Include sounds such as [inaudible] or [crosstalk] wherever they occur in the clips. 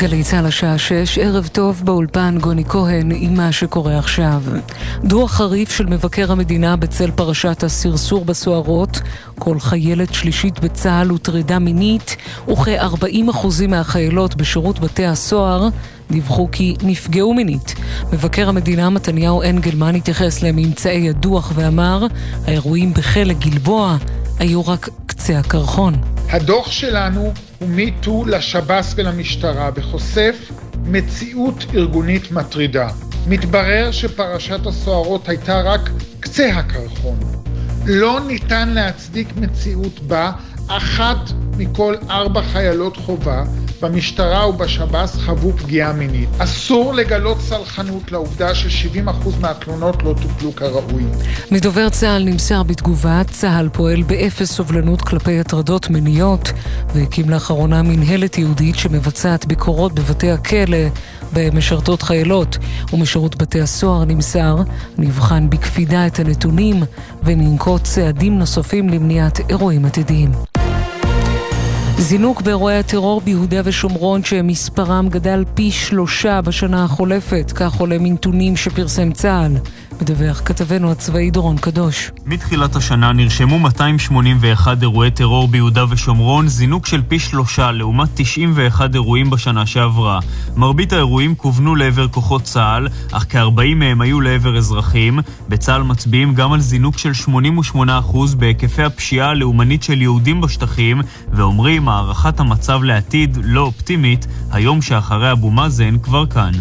גלי צה"ל השעה שש, ערב טוב באולפן גוני כהן עם מה שקורה עכשיו. דוח חריף של מבקר המדינה בצל פרשת הסרסור בסוהרות, כל חיילת שלישית בצה"ל הוטרדה מינית, וכ-40% מהחיילות בשירות בתי הסוהר דיווחו כי נפגעו מינית. מבקר המדינה מתניהו אנגלמן התייחס לממצאי הדוח ואמר, האירועים בכלא גלבוע היו רק קצה הקרחון. הדוח שלנו הוא מיטו לשב"ס ולמשטרה וחושף מציאות ארגונית מטרידה. מתברר שפרשת הסוהרות הייתה רק קצה הקרחון. לא ניתן להצדיק מציאות בה אחת מכל ארבע חיילות חובה במשטרה ובשב"ס חוו פגיעה מינית. אסור לגלות סלחנות לעובדה ש-70% מהתלונות לא טופלו כראוי. מדובר צה"ל נמסר בתגובה, צה"ל פועל באפס סובלנות כלפי הטרדות מיניות והקים לאחרונה מנהלת יהודית שמבצעת ביקורות בבתי הכלא במשרתות חיילות ומשירות בתי הסוהר נמסר, נבחן בקפידה את הנתונים וננקוט צעדים נוספים למניעת אירועים עתידיים. זינוק באירועי הטרור ביהודה ושומרון שמספרם גדל פי שלושה בשנה החולפת, כך עולה מנתונים שפרסם צה"ל. מדווח כתבנו הצבאי דורון קדוש. מתחילת השנה נרשמו 281 אירועי טרור ביהודה ושומרון, זינוק של פי שלושה לעומת 91 אירועים בשנה שעברה. מרבית האירועים כוונו לעבר כוחות צה"ל, אך כ-40 מהם היו לעבר אזרחים. בצה"ל מצביעים גם על זינוק של 88% בהיקפי הפשיעה הלאומנית של יהודים בשטחים, ואומרים הערכת המצב לעתיד לא אופטימית, היום שאחרי אבו מאזן כבר כאן.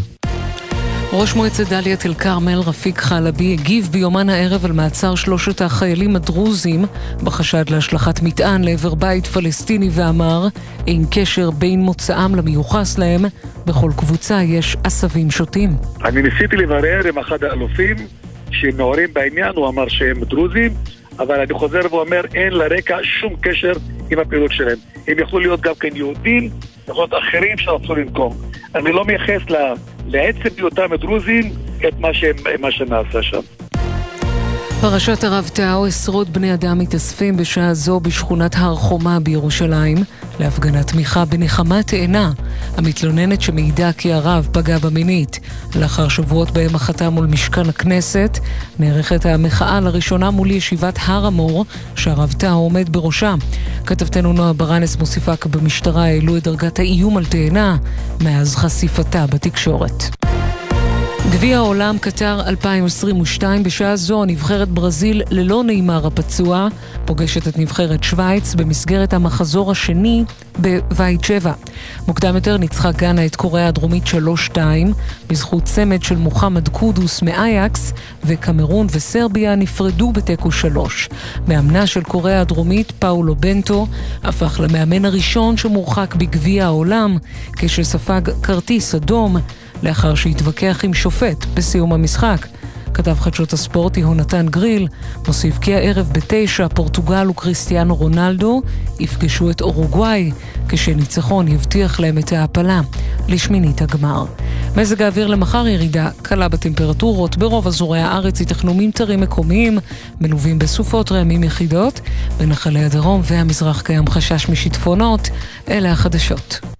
ראש מועצת דאלית אל כרמל, רפיק חלבי, הגיב ביומן הערב על מעצר שלושת החיילים הדרוזים בחשד להשלכת מטען לעבר בית פלסטיני ואמר אין קשר בין מוצאם למיוחס להם, בכל קבוצה יש עשבים שוטים. אני ניסיתי לברר עם אחד האלופים שמעורים בעניין, הוא אמר שהם דרוזים, אבל אני חוזר ואומר אין לרקע שום קשר עם הפעילות שלהם. הם יכלו להיות גם כן יהודים, להיות אחרים שרצו לנקום. אני לא מייחס. לעצם היותם דרוזים את מה, שהם, מה שנעשה שם. פרשת הרב טאו, עשרות בני אדם מתאספים בשעה זו בשכונת הר חומה בירושלים להפגנת תמיכה בנחמה תאנה, המתלוננת שמעידה כי הרב פגע במינית. לאחר שבועות בהם מחתה מול משכן הכנסת, נערכת המחאה לראשונה מול ישיבת הר המור, שהרב טאו עומד בראשה. כתבתנו נועה ברנס מוסיפה כי במשטרה העלו את דרגת האיום על תאנה מאז חשיפתה בתקשורת. גביע העולם קטר 2022, בשעה זו נבחרת ברזיל ללא נאמר הפצוע, פוגשת את נבחרת שווייץ במסגרת המחזור השני בבית שבע. מוקדם יותר ניצחה גאנה את קוריאה הדרומית 3-2, בזכות צמד של מוחמד קודוס מאייקס, וקמרון וסרביה נפרדו בתיקו 3. מאמנה של קוריאה הדרומית, פאולו בנטו, הפך למאמן הראשון שמורחק בגביע העולם, כשספג כרטיס אדום לאחר שהתווכח עם שופט בסיום המשחק. כתב חדשות הספורט יהונתן גריל מוסיף כי הערב בתשע פורטוגל וכריסטיאנו רונלדו יפגשו את אורוגוואי כשניצחון יבטיח להם את ההעפלה לשמינית הגמר. מזג האוויר למחר ירידה קלה בטמפרטורות, ברוב אזורי הארץ ייתכנו ממטרים מקומיים מלווים בסופות רעמים יחידות, בנחלי הדרום והמזרח קיים חשש משיטפונות, אלה החדשות.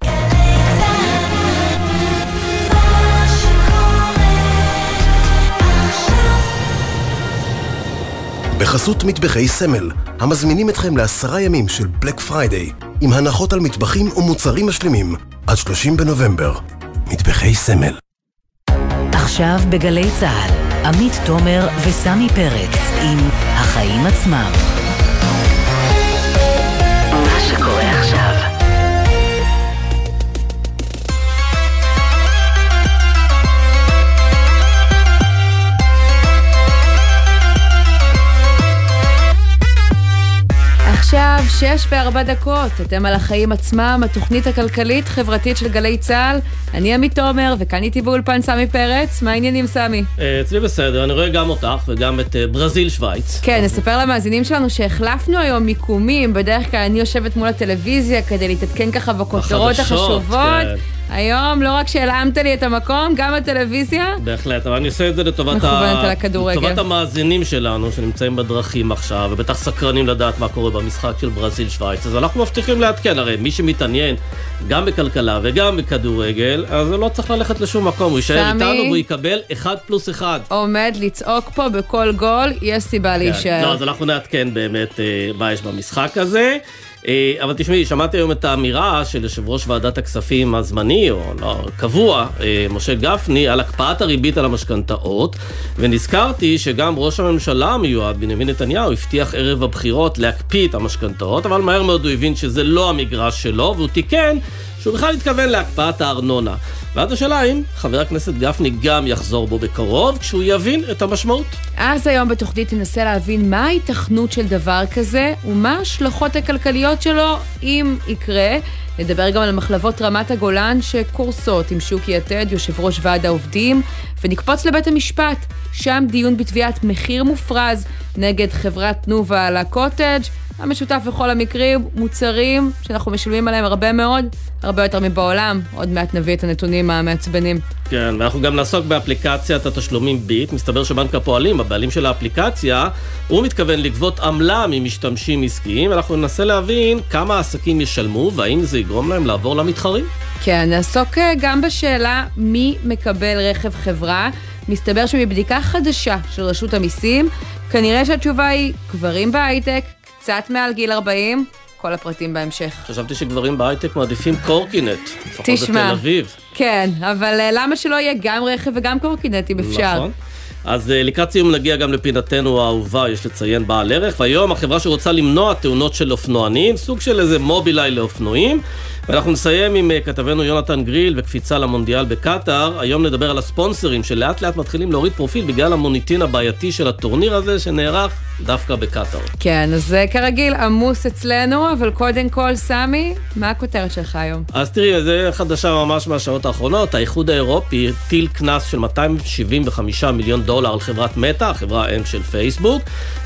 בחסות מטבחי סמל, המזמינים אתכם לעשרה ימים של Black Friday, עם הנחות על מטבחים ומוצרים משלימים, עד 30 בנובמבר. מטבחי סמל. עכשיו בגלי צה"ל, עמית תומר וסמי פרץ עם החיים עצמם. עכשיו, שש וארבע דקות, אתם על החיים עצמם, התוכנית הכלכלית-חברתית של גלי צה"ל. אני עמית תומר, וכאן איתי באולפן סמי פרץ. מה העניינים, סמי? אה, אצלי בסדר, אני רואה גם אותך וגם את אה, ברזיל שווייץ. כן, נספר למאזינים שלנו שהחלפנו היום מיקומים. בדרך כלל אני יושבת מול הטלוויזיה כדי להתעדכן ככה בכותרות החשובות. כן. היום לא רק שהלאמת לי את המקום, גם בטלוויזיה. בהחלט, אבל אני עושה את זה לטובת, הכדורגל. לטובת המאזינים שלנו שנמצאים בדרכים עכשיו, ובטח סקרנים לדעת מה קורה במשחק של ברזיל-שווייץ. אז אנחנו מבטיחים לעדכן, הרי מי שמתעניין גם בכלכלה וגם בכדורגל, אז לא צריך ללכת לשום מקום, הוא יישאר סמי. איתנו והוא יקבל 1 פלוס 1. עומד לצעוק פה בכל גול, יש סיבה כן. להישאר. לא, אז אנחנו נעדכן באמת אה, מה יש במשחק הזה. אה, אבל תשמעי, שמעתי היום את האמירה של יושב ראש ועדת הכספים הזמני, או לא, קבוע, אה, משה גפני, על הקפאת הריבית על המשכנתאות, ונזכרתי שגם ראש הממשלה המיועד, בנימין נתניהו, הבטיח ערב הבחירות להקפיא את המשכנתאות, אבל מהר מאוד הוא הבין שזה לא המגרש שלו, והוא תיקן שהוא בכלל התכוון להקפאת הארנונה. ואז השאלה האם חבר הכנסת גפני גם יחזור בו בקרוב, כשהוא יבין את המשמעות. אז היום בתוכנית ננסה להבין מה ההיתכנות של דבר כזה, ומה ההשלכות הכלכליות שלו, אם יקרה. נדבר גם על מחלבות רמת הגולן שקורסות עם שוקי יתד, יושב ראש ועד העובדים, ונקפוץ לבית המשפט, שם דיון בתביעת מחיר מופרז נגד חברת תנובה על הקוטג'. המשותף בכל המקרים, מוצרים שאנחנו משלמים עליהם הרבה מאוד, הרבה יותר מבעולם. עוד מעט נביא את הנתונים המעצבנים. כן, ואנחנו גם נעסוק באפליקציית התשלומים ביט. מסתבר שבנק הפועלים, הבעלים של האפליקציה, הוא מתכוון לגבות עמלה ממשתמשים עסקיים. אנחנו ננסה להבין כמה העסקים ישלמו, והאם זה יגרום להם לעבור למתחרים. כן, נעסוק אה, גם בשאלה מי מקבל רכב חברה. מסתבר שמבדיקה חדשה של רשות המיסים, כנראה שהתשובה היא גברים בהייטק, קצת מעל גיל 40, כל הפרטים בהמשך. חשבתי שגברים בהייטק מעדיפים קורקינט, לפחות. בתל אביב. כן, אבל אה, למה שלא יהיה גם רכב וגם קורקינט אם אפשר? נכון. אז אה, לקראת סיום נגיע גם לפינתנו האהובה, יש לציין בעל ערך, והיום החברה שרוצה למנוע תאונות של אופנוענים, סוג של איזה מובילאיי לאופנועים. ואנחנו נסיים עם אה, כתבנו יונתן גריל וקפיצה למונדיאל בקטאר. היום נדבר על הספונסרים שלאט לאט מתחילים להוריד פרופיל בגלל המוניטין הבעייתי של הטורניר הזה שנערך דווקא בקטאר. כן, אז אה, כרגיל עמוס אצלנו, אבל קודם כל, סמי, מה הכותרת שלך היום? אז תראי, זה חדשה ממש מהשעות האחרונות, האיחוד האירופי הטיל קנס של 275 מיליון דולר על חברת מטא, החברה האם של פייסבוק,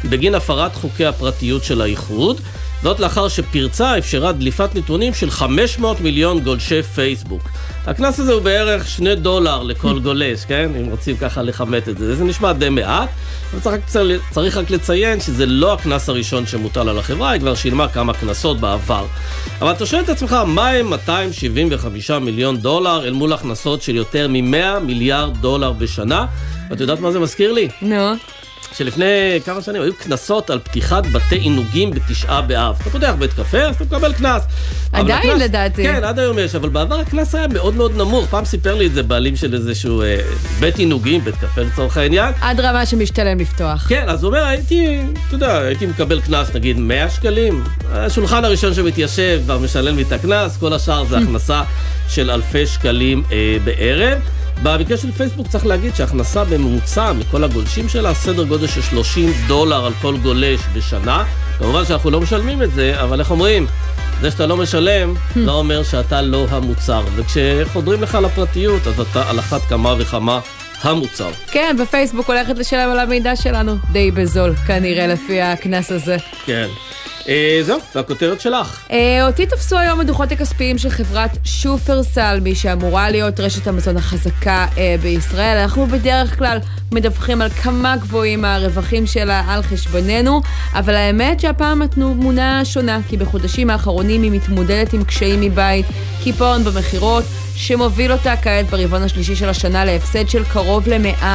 בגין הפרת חוקי הפרטיות של האיחוד. זאת לאחר שפרצה אפשרה דליפת נתונים של 500 מיליון גולשי פייסבוק. הקנס הזה הוא בערך 2 דולר לכל גולש, [laughs] כן? אם רוצים ככה לכמת את זה. זה נשמע די מעט, אבל צריך צריך רק לציין שזה לא הקנס הראשון שמוטל על החברה, היא כבר שילמה כמה קנסות בעבר. אבל אתה שואל את עצמך, מה הם 275 מיליון דולר אל מול הכנסות של יותר מ-100 מיליארד דולר בשנה? ואת יודעת מה זה מזכיר לי? נו. שלפני כמה שנים היו קנסות על פתיחת בתי עינוגים בתשעה באב. אתה פותח בית קפה, אז אתה מקבל קנס. עדיין הקנס- לדעתי. כן, עד היום יש, אבל בעבר הקנס היה מאוד מאוד נמוך. פעם סיפר לי את זה בעלים של איזשהו אה, בית עינוגים, בית קפה לצורך העניין. עד רמה שמשתלם לפתוח. כן, אז הוא אומר, הייתי, אתה יודע, הייתי מקבל קנס נגיד 100 שקלים. השולחן הראשון שמתיישב כבר משלם לי את הקנס, כל השאר זה [laughs] הכנסה של אלפי שקלים אה, בערב. במקרה של פייסבוק צריך להגיד שהכנסה בממוצע מכל הגולשים שלה, סדר גודל של 30 דולר על כל גולש בשנה. כמובן שאנחנו לא משלמים את זה, אבל איך אומרים? זה שאתה לא משלם, לא אומר שאתה לא המוצר. וכשחודרים לך לפרטיות, אז אתה על אחת כמה וכמה המוצר. כן, ופייסבוק הולכת לשלם על המידע שלנו די בזול, כנראה, לפי הקנס הזה. כן. אה, זהו, והכותרת שלך. אה, אותי תפסו היום הדוחות הכספיים של חברת שופרסל, מי שאמורה להיות רשת המזון החזקה אה, בישראל. אנחנו בדרך כלל מדווחים על כמה גבוהים הרווחים שלה על חשבוננו, אבל האמת שהפעם התמונה שונה, כי בחודשים האחרונים היא מתמודדת עם קשיים מבית, קיפאון במכירות, שמוביל אותה כעת ברבעון השלישי של השנה להפסד של קרוב ל-100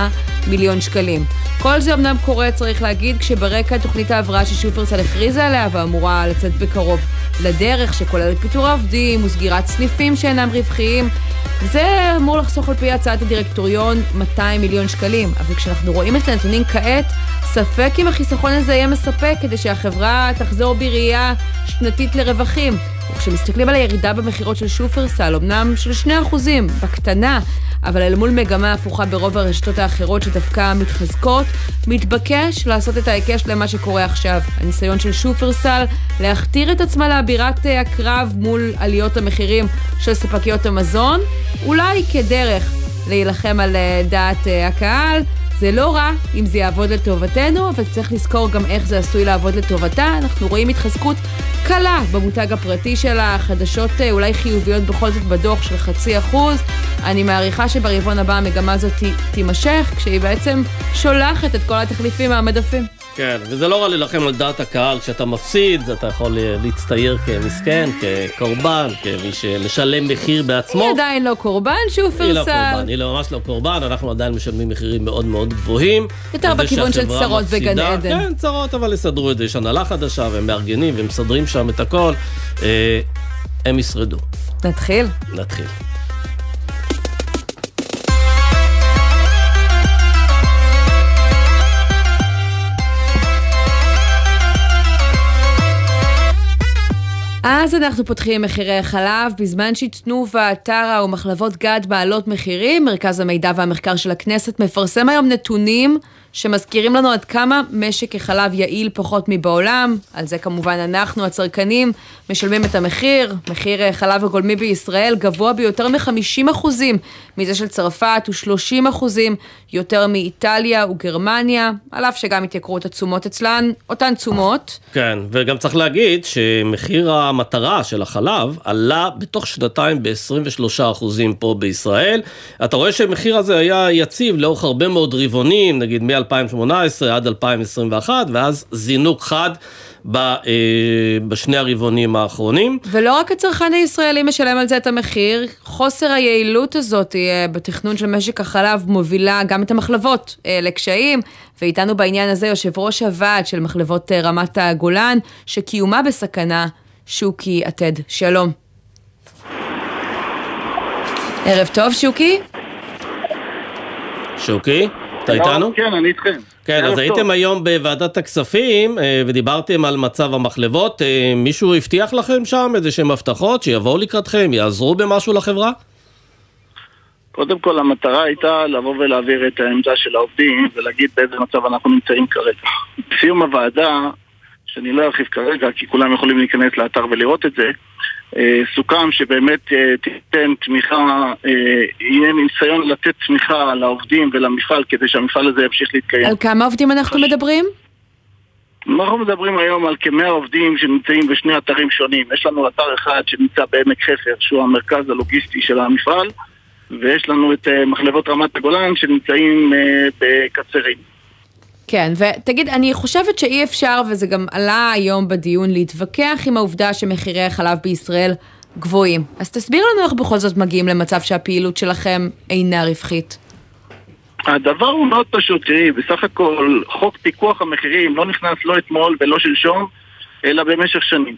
מיליון שקלים. כל זה אמנם קורה, צריך להגיד, כשברקע תוכנית ההבראה ששופרסל הכריזה עליה ואמורה לצאת בקרוב לדרך, שכוללת פיטור העובדים וסגירת סניפים שאינם רווחיים. זה אמור לחסוך על פי הצעת הדירקטוריון 200 מיליון שקלים, אבל כשאנחנו רואים את הנתונים כעת, ספק אם החיסכון הזה יהיה מספק כדי שהחברה תחזור בראייה שנתית לרווחים. וכשמסתכלים על הירידה במכירות של שופרסל, אמנם של 2% בקטנה, אבל אל מול מגמה הפוכה ברוב הרשתות האחרות שדווקא מתחזקות, מתבקש לעשות את ההיקש למה שקורה עכשיו. הניסיון של שופרסל להכתיר את עצמה לאבירת אה, הקרב מול עליות המחירים של ספקיות המזון, אולי כדרך להילחם על אה, דעת אה, הקהל. זה לא רע אם זה יעבוד לטובתנו, אבל צריך לזכור גם איך זה עשוי לעבוד לטובתה. אנחנו רואים התחזקות קלה במותג הפרטי שלה, חדשות אה, אולי חיוביות בכל זאת בדוח של חצי אחוז. אני מעריכה שברבעון הבא המגמה הזאת תימשך, כשהיא בעצם שולחת את כל התחליפים מהמדפים. כן, וזה לא רע להילחם על דעת הקהל, כשאתה מפסיד, אתה יכול להצטייר כמסכן, כקורבן, כמי שמשלם מחיר בעצמו. היא עדיין לא קורבן, שופרסל. היא לא קורבן, היא לא, ממש לא קורבן, אנחנו עדיין משלמים מחירים מאוד מאוד גבוהים. יותר בכיוון של צרות וגן עדן. כן, צרות, אבל יסדרו את זה, יש הנהלה חדשה, והם מארגנים, ומסדרים שם את הכל. אה, הם ישרדו. נתחיל? נתחיל. אז אנחנו פותחים מחירי חלב, בזמן שתנובה, טרה ומחלבות גד מעלות מחירים, מרכז המידע והמחקר של הכנסת מפרסם היום נתונים שמזכירים לנו עד כמה משק החלב יעיל פחות מבעולם. על זה כמובן אנחנו, הצרכנים, משלמים את המחיר. מחיר חלב הגולמי בישראל גבוה ביותר מ-50% מזה של צרפת ו-30% יותר מאיטליה וגרמניה, על אף שגם התייקרות התשומות אצלן, אותן תשומות. כן, וגם צריך להגיד שמחיר המטרה של החלב עלה בתוך שנתיים ב-23% פה בישראל. אתה רואה שהמחיר הזה היה יציב לאורך הרבה מאוד רבעונים, נגיד מ-2018 עד 2021, ואז זינוק חד. ב, אה, בשני הרבעונים האחרונים. ולא רק הצרכן הישראלי משלם על זה את המחיר, חוסר היעילות הזאת אה, בתכנון של משק החלב מובילה גם את המחלבות אה, לקשיים, ואיתנו בעניין הזה יושב ראש הוועד של מחלבות רמת הגולן, שקיומה בסכנה, שוקי עתד. שלום. ערב טוב, שוקי. שוקי, אתה איתנו? כן, אני איתכם. כן, אז הייתם היום בוועדת הכספים אה, ודיברתם על מצב המחלבות. אה, מישהו הבטיח לכם שם איזה שהם הבטחות שיבואו לקראתכם, יעזרו במשהו לחברה? קודם כל המטרה הייתה לבוא ולהעביר את העמדה של העובדים ולהגיד באיזה מצב אנחנו נמצאים כרגע. בסיום הוועדה, שאני לא ארחיב כרגע כי כולם יכולים להיכנס לאתר ולראות את זה, אה, סוכם שבאמת אה, תיתן תמיכה, אה, יהיה ניסיון לתת תמיכה לעובדים ולמפעל כדי שהמפעל הזה ימשיך להתקיים. על כמה עובדים אנחנו מדברים? אנחנו מדברים היום על כמאה עובדים שנמצאים בשני אתרים שונים. יש לנו אתר אחד שנמצא בעמק חפר, שהוא המרכז הלוגיסטי של המפעל, ויש לנו את מחלבות רמת הגולן שנמצאים בקצרין. כן, ותגיד, אני חושבת שאי אפשר, וזה גם עלה היום בדיון, להתווכח עם העובדה שמחירי החלב בישראל גבוהים. אז תסביר לנו איך בכל זאת מגיעים למצב שהפעילות שלכם אינה רווחית. הדבר הוא מאוד פשוט, תראי, בסך הכל חוק פיקוח המחירים לא נכנס לא אתמול ולא שלשום, אלא במשך שנים.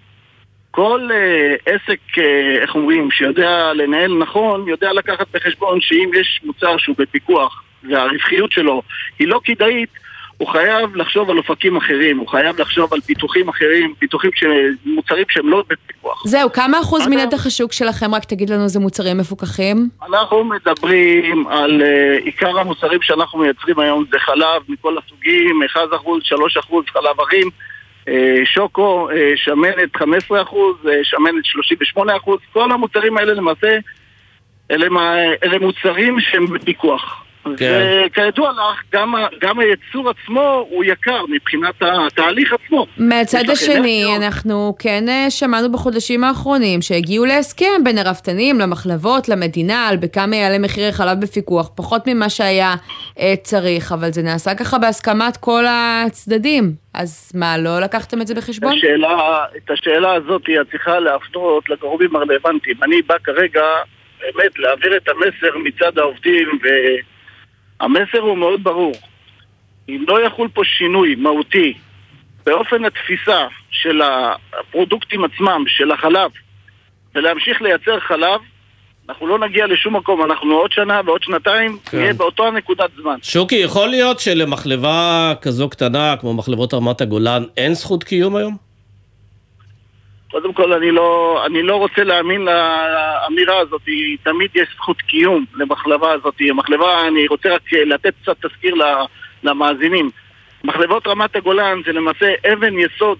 כל uh, עסק, uh, איך אומרים, שיודע לנהל נכון, יודע לקחת בחשבון שאם יש מוצר שהוא בפיקוח והרווחיות שלו היא לא כדאית, הוא חייב לחשוב על אופקים אחרים, הוא חייב לחשוב על פיתוחים אחרים, פיתוחים ש... מוצרים שהם לא בפיקוח. זהו, כמה אחוז מנתח השוק שלכם, רק תגיד לנו, זה מוצרים מפוקחים? אנחנו מדברים על uh, עיקר המוצרים שאנחנו מייצרים היום זה חלב מכל הסוגים, 1 אחוז, 3 אחוז, חלב ערים, uh, שוקו, uh, שמנת 15 אחוז, uh, שמנת 38 אחוז, כל המוצרים האלה למעשה, אלה, אלה מוצרים שהם בפיקוח. כן. וכידוע לך, גם, גם הייצור עצמו הוא יקר מבחינת התהליך עצמו. מהצד השני, אנחנו כן אה, שמענו בחודשים האחרונים שהגיעו להסכם בין הרפתנים למחלבות, למדינה, על בכמה יעלה מחירי חלב בפיקוח, פחות ממה שהיה אה, צריך, אבל זה נעשה ככה בהסכמת כל הצדדים. אז מה, לא לקחתם את זה בחשבון? השאלה, את השאלה הזאת את צריכה להפנות לגורמים הרלוונטיים. אני בא כרגע באמת להעביר את המסר מצד העובדים ו... המסר הוא מאוד ברור. אם לא יחול פה שינוי מהותי באופן התפיסה של הפרודוקטים עצמם, של החלב, ולהמשיך לייצר חלב, אנחנו לא נגיע לשום מקום, אנחנו עוד שנה ועוד שנתיים כן. נהיה באותו הנקודת זמן. שוקי, יכול להיות שלמחלבה כזו קטנה, כמו מחלבות רמת הגולן, אין זכות קיום היום? קודם כל, אני לא, אני לא רוצה להאמין לאמירה הזאת, תמיד יש זכות קיום למחלבה הזאת. המחלבה, אני רוצה רק לתת קצת תזכיר למאזינים. מחלבות רמת הגולן זה למעשה אבן יסוד,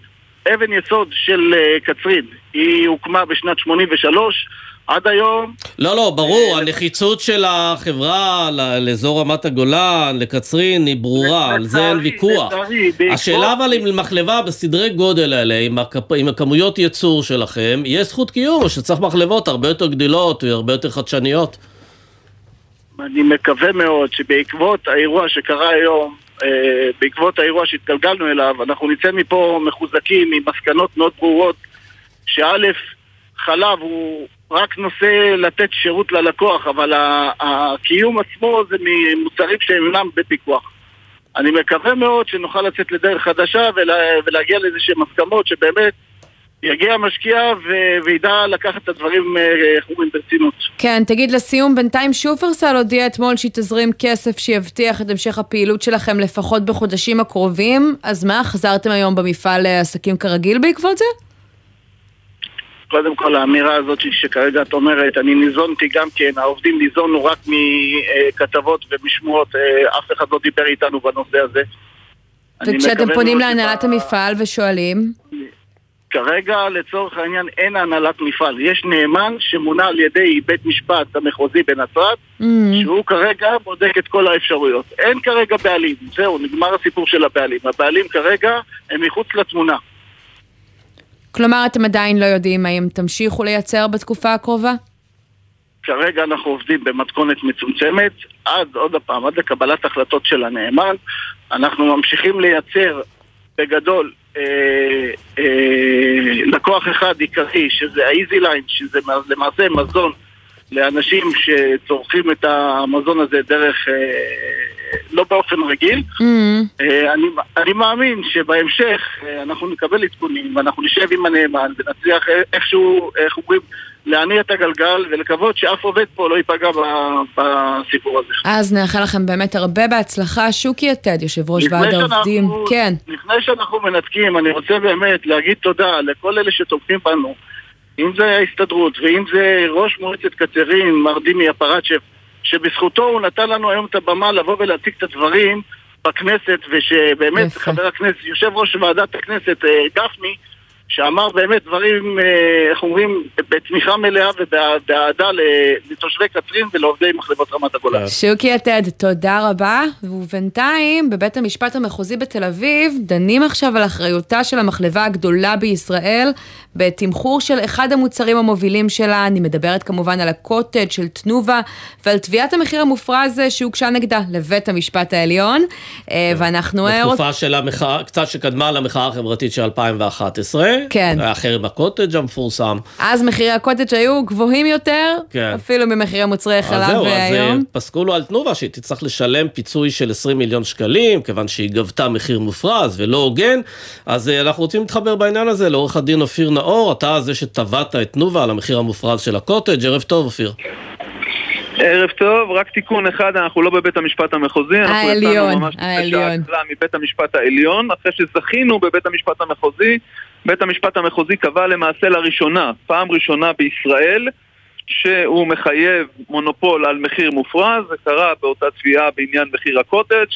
אבן יסוד של uh, קצרין. היא הוקמה בשנת 83, עד היום... לא, לא, ברור, הנחיצות של החברה לאזור רמת הגולן, לקצרין, היא ברורה, על זה אין ויכוח. השאלה אבל אם למחלבה בסדרי גודל האלה, עם הכמויות ייצור שלכם, יש זכות קיום, או שצריך מחלבות הרבה יותר גדולות והרבה יותר חדשניות? אני מקווה מאוד שבעקבות האירוע שקרה היום, אה, בעקבות האירוע שהתגלגלנו אליו, אנחנו נצא מפה מחוזקים עם מסקנות מאוד ברורות, שא', חלב הוא רק נושא לתת שירות ללקוח, אבל הקיום עצמו זה ממוצרים שאינם בפיקוח. אני מקווה מאוד שנוכל לצאת לדרך חדשה ולה, ולהגיע לאיזה שהן הסכמות שבאמת יגיע המשקיע ו- וידע לקחת את הדברים, אה, איך ברצינות. כן, תגיד לסיום, בינתיים שופרסל הודיע אתמול שהיא תזרים כסף שיבטיח את המשך הפעילות שלכם לפחות בחודשים הקרובים, אז מה, חזרתם היום במפעל לעסקים כרגיל בעקבות זה? קודם כל האמירה הזאת שכרגע את אומרת, אני ניזונתי גם כן, העובדים ניזונו רק מכתבות ומשמועות, אה, אף אחד לא דיבר איתנו בנושא הזה. וכשאתם פונים להנהלת המפעל ושואלים? כרגע לצורך העניין אין הנהלת מפעל, יש נאמן שמונה על ידי בית משפט המחוזי בנצרת, mm-hmm. שהוא כרגע בודק את כל האפשרויות. אין כרגע בעלים, זהו, נגמר הסיפור של הבעלים. הבעלים כרגע הם מחוץ לתמונה. כלומר, אתם עדיין לא יודעים האם תמשיכו לייצר בתקופה הקרובה? כרגע אנחנו עובדים במתכונת מצומצמת, עד, עוד פעם, עד לקבלת החלטות של הנאמן. אנחנו ממשיכים לייצר בגדול אה, אה, לקוח אחד עיקרי, שזה ה-Easy Line, שזה למעשה מזון לאנשים שצורכים את המזון הזה דרך, אה, לא באופן רגיל. Mm-hmm. אני, אני מאמין שבהמשך אה, אנחנו נקבל עדכונים ואנחנו נשב עם הנאמן ונצליח איכשהו, איך אומרים, להניע את הגלגל ולקוות שאף עובד פה לא ייפגע בסיפור הזה. אז נאחל לכם באמת הרבה בהצלחה. שוקי יתד, יושב ראש ועד העובדים. כן. לפני שאנחנו מנתקים, אני רוצה באמת להגיד תודה לכל אלה שתומכים בנו. אם זה ההסתדרות, ואם זה ראש מועצת קצרין, מר דימי אפרצ'ב, שבזכותו הוא נתן לנו היום את הבמה לבוא ולהציג את הדברים בכנסת, ושבאמת יפה. חבר הכנסת, יושב ראש ועדת הכנסת, אה, גפני, שאמר באמת דברים, אה, איך אומרים, בתמיכה מלאה ובאהדה לתושבי קצרין ולעובדי מחלבות רמת הגולן. שוקי יתד, תודה רבה. ובינתיים, בבית המשפט המחוזי בתל אביב, דנים עכשיו על אחריותה של המחלבה הגדולה בישראל בתמחור של אחד המוצרים המובילים שלה. אני מדברת כמובן על הקוטג' של תנובה ועל תביעת המחיר המופרז שהוגשה נגדה לבית המשפט העליון. אה, ואנחנו... בתקופה של המחאה, קצת שקדמה למחאה החברתית של 2011. כן. היה חרם הקוטג' המפורסם. אז מחירי הקוטג' היו גבוהים יותר, כן. אפילו ממחירי מוצרי חלב והיום. אז זהו, אז פסקו לו על תנובה שהיא תצטרך לשלם פיצוי של 20 מיליון שקלים, כיוון שהיא גבתה מחיר מופרז ולא הוגן. אז אה, אנחנו רוצים להתחבר בעניין הזה לעורך הדין אופיר נאור, אתה זה שטבעת את תנובה על המחיר המופרז של הקוטג', ערב טוב אופיר. ערב טוב, רק תיקון אחד, אנחנו לא בבית המשפט המחוזי, העליון, העליון. מבית המשפט העליון, אחרי שזכינו בבית המשפט המחוזי בית המשפט המחוזי קבע למעשה לראשונה, פעם ראשונה בישראל, שהוא מחייב מונופול על מחיר מופרז, זה קרה באותה תביעה בעניין מחיר הקוטג'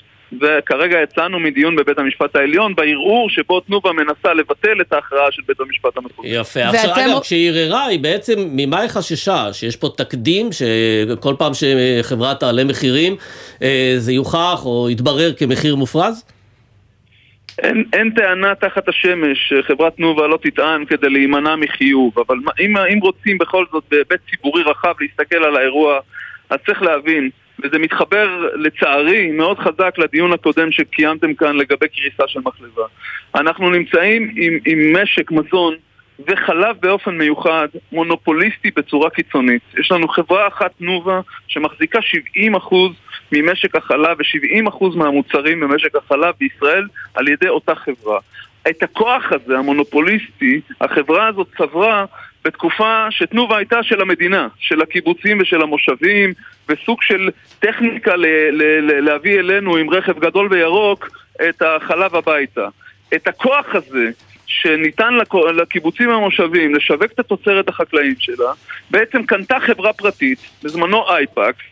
וכרגע יצאנו מדיון בבית המשפט העליון בערעור שבו תנובה מנסה לבטל את ההכרעה של בית המשפט המחוזי. יפה. ואתם... עכשיו, אגב, כשהיא ערערה, היא בעצם, ממה היא חששה? שיש פה תקדים, שכל פעם שחברה תעלה מחירים, אה, זה יוכח או יתברר כמחיר מופרז? אין, אין טענה תחת השמש שחברת תנובה לא תטען כדי להימנע מחיוב, אבל אם, אם רוצים בכל זאת בהיבט ציבורי רחב להסתכל על האירוע, אז צריך להבין, וזה מתחבר לצערי מאוד חזק לדיון הקודם שקיימתם כאן לגבי קריסה של מחלבה. אנחנו נמצאים עם, עם משק מזון וחלב באופן מיוחד, מונופוליסטי בצורה קיצונית. יש לנו חברה אחת תנובה שמחזיקה 70% ממשק החלב ו-70% מהמוצרים במשק החלב בישראל על ידי אותה חברה. את הכוח הזה, המונופוליסטי, החברה הזאת צברה בתקופה שתנובה הייתה של המדינה, של הקיבוצים ושל המושבים, וסוג של טכניקה ל- ל- ל- להביא אלינו עם רכב גדול וירוק את החלב הביתה. את הכוח הזה שניתן לקיבוצים המושבים לשווק את התוצרת החקלאית שלה, בעצם קנתה חברה פרטית, בזמנו אייפקס,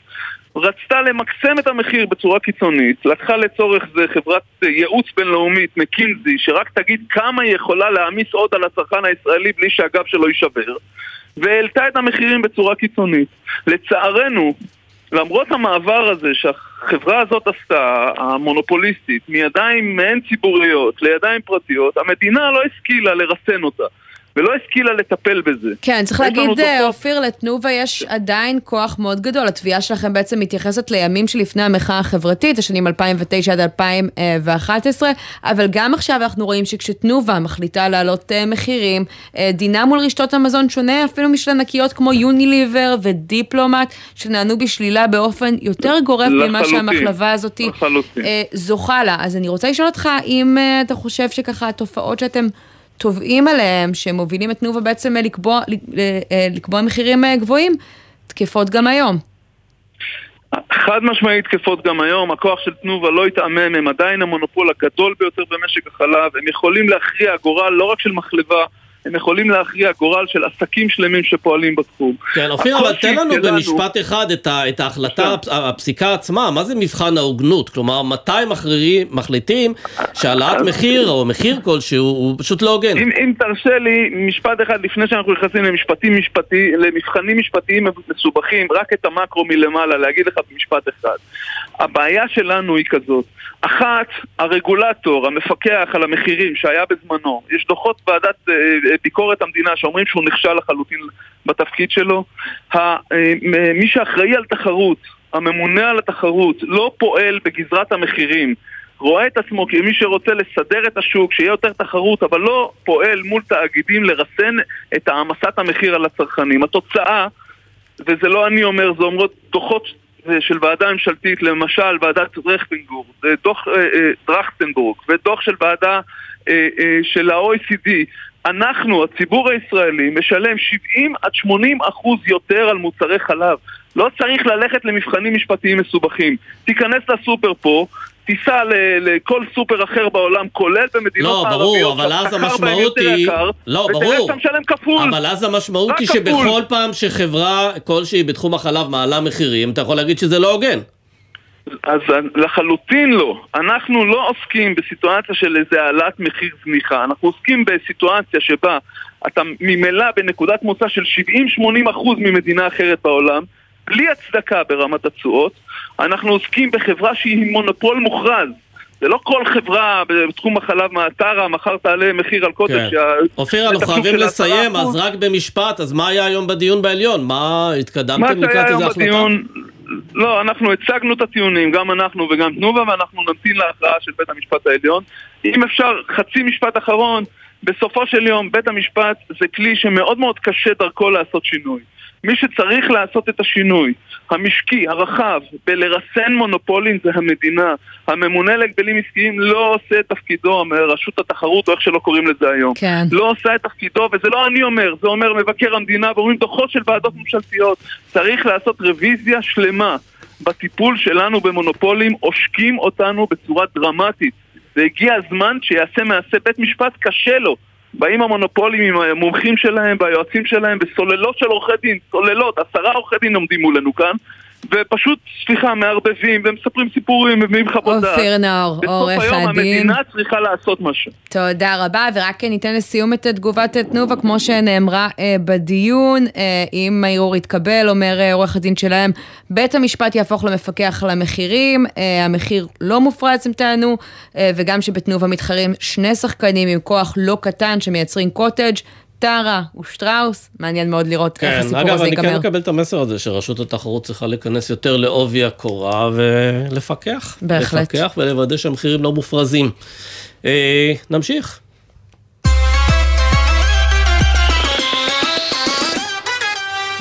רצתה למקסם את המחיר בצורה קיצונית, לקחה לצורך זה חברת ייעוץ בינלאומית, מקינזי, שרק תגיד כמה היא יכולה להעמיס עוד על הצרכן הישראלי בלי שהגב שלו יישבר, והעלתה את המחירים בצורה קיצונית. לצערנו, למרות המעבר הזה שהחברה הזאת עשתה, המונופוליסטית, מידיים מעין ציבוריות לידיים פרטיות, המדינה לא השכילה לרסן אותה. ולא השכילה לטפל בזה. כן, צריך להגיד, אה, אופיר, לתנובה יש עדיין כוח מאוד גדול. התביעה שלכם בעצם מתייחסת לימים שלפני המחאה החברתית, השנים 2009 עד 2011, אבל גם עכשיו אנחנו רואים שכשתנובה מחליטה להעלות אה, מחירים, אה, דינה מול רשתות המזון שונה אפילו משל ענקיות כמו יוניליבר ודיפלומט, שנענו בשלילה באופן יותר גורף ממה שהמחלבה הזאת זוכה לה. אז אני רוצה לשאול אותך, אם אתה חושב שככה התופעות שאתם... תובעים עליהם, שמובילים את תנובה בעצם לקבוע, אה, לקבוע מחירים אה, גבוהים, תקפות גם היום. חד משמעית תקפות גם היום, הכוח של תנובה לא התעמם, הם עדיין המונופול הגדול ביותר במשק החלב, הם יכולים להכריע גורל לא רק של מחלבה, הם יכולים להכריע גורל של עסקים שלמים שפועלים בתחום. כן, אופיר, אבל תן לנו שלנו... במשפט אחד את, ה, את ההחלטה, כן. הפסיקה עצמה, מה זה מבחן ההוגנות? כלומר, מתי מחרירים, מחליטים שהעלאת מחיר או מחיר כלשהו הוא פשוט לא הוגן? אם, אם תרשה לי, משפט אחד לפני שאנחנו נכנסים למשפטים משפטי, למבחנים משפטיים מסובכים, רק את המקרו מלמעלה, להגיד לך במשפט אחד. הבעיה שלנו היא כזאת, אחת, הרגולטור, המפקח על המחירים שהיה בזמנו, יש דוחות ועדת אה, אה, ביקורת המדינה שאומרים שהוא נכשל לחלוטין בתפקיד שלו, אה, מי שאחראי על תחרות, הממונה על התחרות, לא פועל בגזרת המחירים, רואה את עצמו כמי שרוצה לסדר את השוק, שיהיה יותר תחרות, אבל לא פועל מול תאגידים לרסן את העמסת המחיר על הצרכנים. התוצאה, וזה לא אני אומר, זה אומרות דוחות של ועדה ממשלתית, למשל ועדת רכטנבורג, דוח טרכטנבורג אה, ודוח של ועדה אה, אה, של ה-OECD, אנחנו, הציבור הישראלי, משלם 70 עד 80 אחוז יותר על מוצרי חלב. לא צריך ללכת למבחנים משפטיים מסובכים. תיכנס לסופר פה, תיסע לכל סופר אחר בעולם, כולל במדינות מערביות. לא, ברור, אבל אז המשמעות היא... לא, ברור. ותראה שאתה משלם כפול. אבל אז המשמעות היא שבכל פעם שחברה כלשהי בתחום החלב מעלה מחירים, אתה יכול להגיד שזה לא הוגן. אז לחלוטין לא. אנחנו לא עוסקים בסיטואציה של איזה העלאת מחיר זניחה. אנחנו עוסקים בסיטואציה שבה אתה ממילא בנקודת מוצא של 70-80% ממדינה אחרת בעולם, בלי הצדקה ברמת התשואות. אנחנו עוסקים בחברה שהיא מונופול מוכרז. זה לא כל חברה בתחום החלב מהטרה, מחר תעלה מחיר על קוטש. כן. אופיר, אנחנו חייבים לסיים, אז רק במשפט, אז מה היה היום בדיון בעליון? מה, התקדמתם לקראת איזה החלטה? בדיון, לא, אנחנו הצגנו את הטיעונים, גם אנחנו וגם תנובה, ואנחנו נמתין להכרעה של בית המשפט העליון. אם אפשר, חצי משפט אחרון, בסופו של יום, בית המשפט זה כלי שמאוד מאוד קשה דרכו לעשות שינוי. מי שצריך לעשות את השינוי המשקי, הרחב, בלרסן מונופולים זה המדינה. הממונה להגבלים עסקיים לא עושה את תפקידו, רשות התחרות או איך שלא קוראים לזה היום. כן. לא עושה את תפקידו, וזה לא אני אומר, זה אומר מבקר המדינה ואומרים דוחות של ועדות ממשלתיות. צריך לעשות רוויזיה שלמה בטיפול שלנו במונופולים, עושקים אותנו בצורה דרמטית. והגיע הזמן שיעשה מעשה בית משפט קשה לו. באים המונופולים עם המומחים שלהם והיועצים שלהם בסוללות של עורכי דין, סוללות, עשרה עורכי דין עומדים מולנו כאן ופשוט, סליחה, מערבבים ומספרים סיפורים ומביאים חוות דעת. אופיר נאור, עורך הדין. בסוף היום המדינה צריכה לעשות משהו. תודה רבה, ורק ניתן לסיום את תגובת תנובה, כמו שנאמרה אה, בדיון, אה, אם הערעור יתקבל, אומר אה, עורך הדין שלהם, בית המשפט יהפוך למפקח על המחירים, אה, המחיר לא מופרץ, הם טענו, אה, וגם שבתנובה מתחרים שני שחקנים עם כוח לא קטן שמייצרים קוטג'. טרה ושטראוס, מעניין מאוד לראות כן, איך הסיפור אגב, הזה ייגמר. אגב, אני כן מקבל את המסר הזה שרשות התחרות צריכה להיכנס יותר לעובי הקורה ולפקח. בהחלט. לפקח ולוודא שהמחירים לא מופרזים. אה, נמשיך.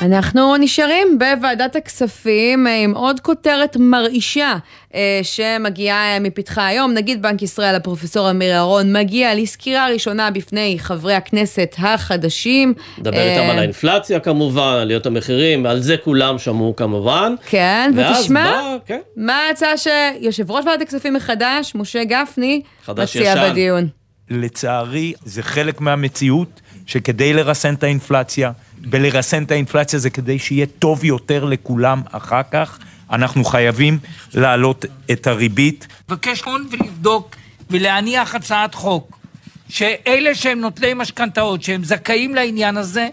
אנחנו נשארים בוועדת הכספים אה, עם עוד כותרת מרעישה אה, שמגיעה מפתחה היום. נגיד בנק ישראל, הפרופסור אמיר אהרון, מגיע לסקירה ראשונה בפני חברי הכנסת החדשים. מדבר איתם על אה, האינפלציה כמובן, עליות המחירים, על זה כולם שמעו כמובן. כן, ותשמע, בא, כן. מה ההצעה שיושב ראש ועדת הכספים החדש, משה גפני, מציע ישן. בדיון? לצערי, זה חלק מהמציאות שכדי לרסן את האינפלציה, ולרסן את האינפלציה זה כדי שיהיה טוב יותר לכולם אחר כך. אנחנו חייבים להעלות את הריבית. לבקש הון ולבדוק ולהניח הצעת חוק שאלה שהם נוטלי משכנתאות, שהם זכאים לעניין הזה,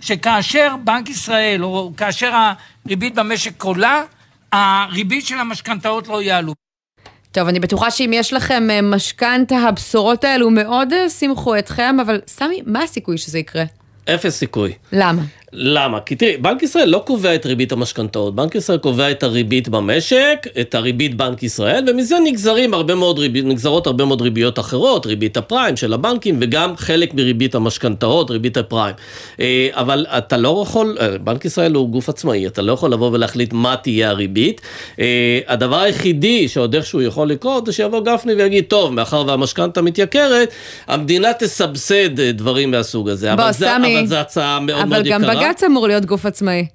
שכאשר בנק ישראל, או כאשר הריבית במשק עולה, הריבית של המשכנתאות לא יעלו. טוב, אני בטוחה שאם יש לכם אה, משכנתה, הבשורות האלו מאוד אה, שימחו אתכם, אבל סמי, מה הסיכוי שזה יקרה? אפס סיכוי. למה? למה? כי תראי, בנק ישראל לא קובע את ריבית המשכנתאות, בנק ישראל קובע את הריבית במשק, את הריבית בנק ישראל, ומזה נגזרים הרבה מאוד ריבית, נגזרות הרבה מאוד ריביות אחרות, ריבית הפריים של הבנקים, וגם חלק מריבית המשכנתאות, ריבית הפריים. אה, אבל אתה לא יכול, אה, בנק ישראל הוא גוף עצמאי, אתה לא יכול לבוא ולהחליט מה תהיה הריבית. אה, הדבר היחידי שעוד איכשהו יכול לקרות, זה שיבוא גפני ויגיד, טוב, מאחר והמשכנתה מתייקרת, המדינה תסבסד דברים מהסוג הזה. בוא, אבל זה, סמי, אבל זו הצעה מאוד מאוד יקרה. בג"ץ אמור להיות גוף עצמאי.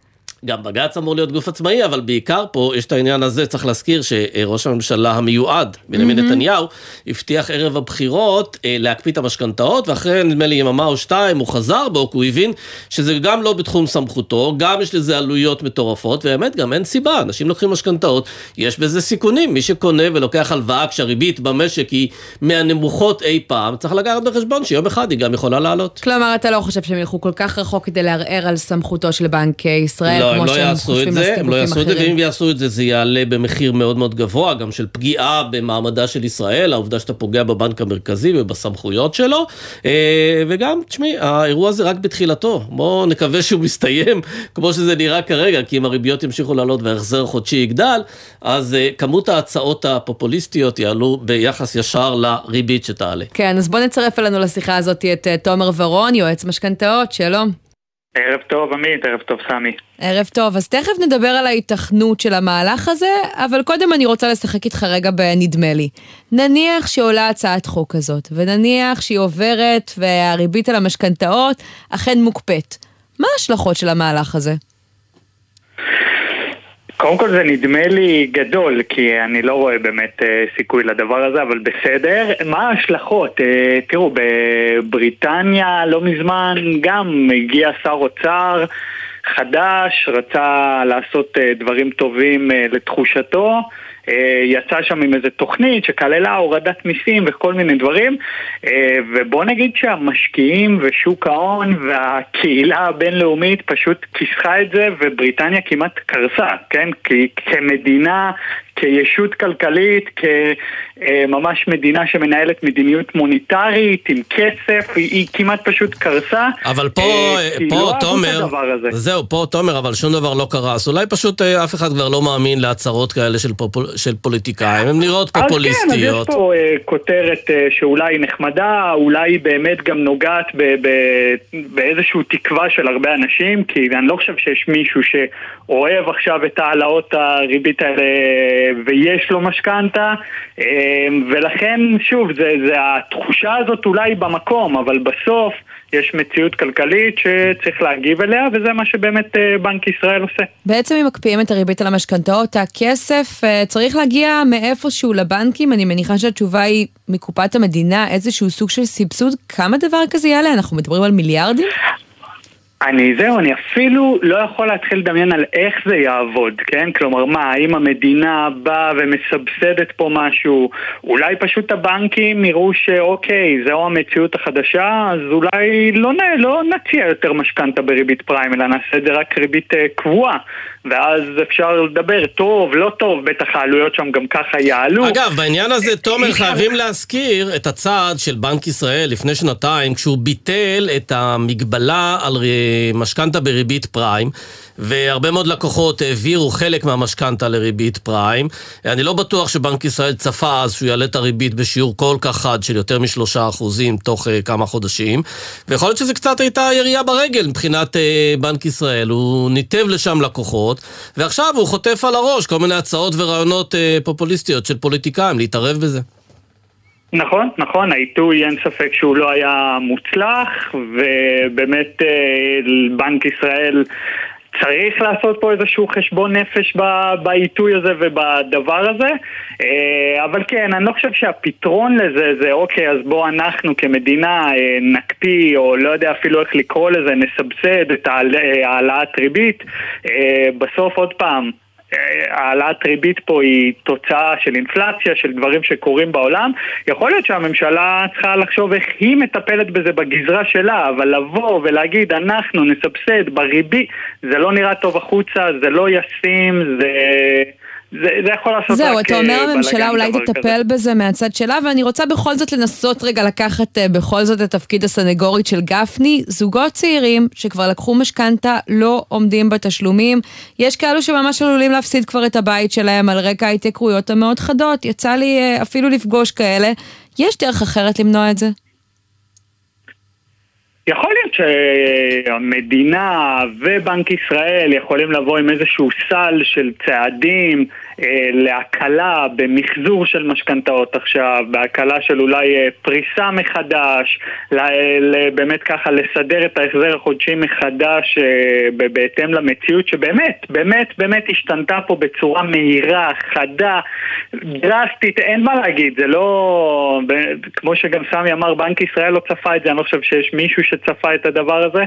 גם בג"ץ אמור להיות גוף עצמאי, אבל בעיקר פה יש את העניין הזה, צריך להזכיר שראש הממשלה המיועד, בנימין מהמם. נתניהו, הבטיח ערב הבחירות אה, להקפיא את המשכנתאות, ואחרי נדמה לי יממה או שתיים הוא חזר בו, כי הוא הבין שזה גם לא בתחום סמכותו, גם יש לזה עלויות מטורפות, ובאמת גם אין סיבה, אנשים לוקחים משכנתאות, יש בזה סיכונים, מי שקונה ולוקח הלוואה כשהריבית במשק היא מהנמוכות אי פעם, צריך לקחת בחשבון שיום אחד היא גם יכולה לעלות. כלומר, אתה לא חושב שהם ילכו כל כך רחוק כדי לערער על סמכותו של בנק ישראל, לא, הם כמו לא שהם יעשו חושבים את זה, הם לא יעשו את זה. ואם יעשו את זה, זה יעלה במחיר מאוד מאוד גבוה, גם של פגיעה במעמדה של ישראל, העובדה שאתה פוגע בבנק המרכזי ובסמכויות שלו, אה, וגם, תשמעי, האירוע הזה רק בתחילתו, בואו נקווה שהוא מסתיים כמו שזה נראה כרגע, כי אם הריביות ימשיכו לעלות וההחזר החודשי יגדל, אז אה, כמות ההצעות הפופוליסטיות יעלו ביחס ישר לריבית שתעלה. כן, אז בוא נצרף אלינו לשיחה הזאת את אה, תומר ורון, יועץ משכנתאות, שלום. ערב טוב עמית, ערב טוב סמי. ערב טוב, אז תכף נדבר על ההיתכנות של המהלך הזה, אבל קודם אני רוצה לשחק איתך רגע בנדמה לי. נניח שעולה הצעת חוק כזאת, ונניח שהיא עוברת והריבית על המשכנתאות אכן מוקפאת. מה ההשלכות של המהלך הזה? קודם כל זה נדמה לי גדול, כי אני לא רואה באמת אה, סיכוי לדבר הזה, אבל בסדר. מה ההשלכות? אה, תראו, בבריטניה לא מזמן גם הגיע שר אוצר חדש, רצה לעשות אה, דברים טובים אה, לתחושתו. אה, יצא שם עם איזה תוכנית שכללה הורדת מיסים וכל מיני דברים אה, ובוא נגיד שהמשקיעים ושוק ההון והקהילה הבינלאומית פשוט כיסחה את זה ובריטניה כמעט קרסה, כן? כי כמדינה, כישות כלכלית, כממש מדינה שמנהלת מדיניות מוניטרית עם כסף, היא, היא כמעט פשוט קרסה. אבל פה, אה, כי פה לא תומר. זהו, פה תומר, אבל שום דבר לא קרה, אז אולי פשוט אה, אף אחד כבר לא מאמין להצהרות כאלה של, פופול, של פוליטיקאים, הן נראות אז כן, אז פופוליסטיות. יש פה אה, כותרת אה, שאולי נחמדה, אולי היא באמת גם נוגעת ב- ב- באיזושהי תקווה של הרבה אנשים, כי אני לא חושב שיש מישהו שאוהב עכשיו את העלאות הריבית האלה ויש לו משכנתה, אה, ולכן, שוב, זה, זה התחושה הזאת אולי במקום, אבל בסוף יש מציאות כלכלית שצריך להגיב אליה, וזה מה שבאמת אה, בנק ישראל עושה. בעצם אם מקפיאים את הריבית על המשכנתאות, הכסף אה, צריך להגיע מאיפשהו לבנקים, אני מניחה שהתשובה היא מקופת המדינה, איזשהו סוג של סבסוד, כמה דבר כזה יעלה? אנחנו מדברים על מיליארדים? אני זהו, אני אפילו לא יכול להתחיל לדמיין על איך זה יעבוד, כן? כלומר, מה, האם המדינה באה ומסבסדת פה משהו? אולי פשוט הבנקים יראו שאוקיי, זו המציאות החדשה, אז אולי לא, לא נציע יותר משכנתה בריבית פריים, אלא נעשה את זה רק ריבית אה, קבועה. ואז אפשר לדבר, טוב, לא טוב, בטח העלויות שם גם ככה יעלו. אגב, בעניין הזה, תומר, חייבים להזכיר את הצעד של בנק ישראל לפני שנתיים, כשהוא ביטל את המגבלה על משכנתה בריבית פריים, והרבה מאוד לקוחות העבירו חלק מהמשכנתה לריבית פריים. אני לא בטוח שבנק ישראל צפה אז שהוא יעלה את הריבית בשיעור כל כך חד של יותר משלושה אחוזים תוך כמה חודשים, ויכול להיות שזה קצת הייתה ירייה ברגל מבחינת בנק ישראל. הוא ניתב לשם לקוחות, ועכשיו הוא חוטף על הראש כל מיני הצעות ורעיונות uh, פופוליסטיות של פוליטיקאים להתערב בזה. נכון, נכון, העיתוי אין ספק שהוא לא היה מוצלח, ובאמת אה, בנק ישראל צריך לעשות פה איזשהו חשבון נפש בעיתוי הזה ובדבר הזה, אה, אבל כן, אני לא חושב שהפתרון לזה זה אוקיי, אז בואו אנחנו כמדינה אה, נקפיא, או לא יודע אפילו איך לקרוא לזה, נסבסד את אה, העלאת ריבית. בסוף עוד פעם, העלאת ריבית פה היא תוצאה של אינפלציה, של דברים שקורים בעולם. יכול להיות שהממשלה צריכה לחשוב איך היא מטפלת בזה בגזרה שלה, אבל לבוא ולהגיד אנחנו נסבסד בריבית, זה לא נראה טוב החוצה, זה לא ישים, זה... זה, זה יכול לעשות זהו, רק אתה אומר אה, הממשלה אולי תטפל כזה. בזה מהצד שלה, ואני רוצה בכל זאת לנסות רגע לקחת אה, בכל זאת את תפקיד הסנגורית של גפני. זוגות צעירים שכבר לקחו משכנתה לא עומדים בתשלומים. יש כאלו שממש עלולים להפסיד כבר את הבית שלהם על רקע ההתייקרויות המאוד חדות. יצא לי אה, אפילו לפגוש כאלה. יש דרך אחרת למנוע את זה? יכול להיות שהמדינה ובנק ישראל יכולים לבוא עם איזשהו סל של צעדים להקלה במחזור של משכנתאות עכשיו, בהקלה של אולי אה, פריסה מחדש, באמת ככה לסדר את ההחזר החודשי מחדש אה, בהתאם למציאות שבאמת, באמת, באמת השתנתה פה בצורה מהירה, חדה, דרסטית, אין מה להגיד, זה לא... כמו שגם סמי אמר, בנק ישראל לא צפה את זה, אני לא חושב שיש מישהו שצפה את הדבר הזה,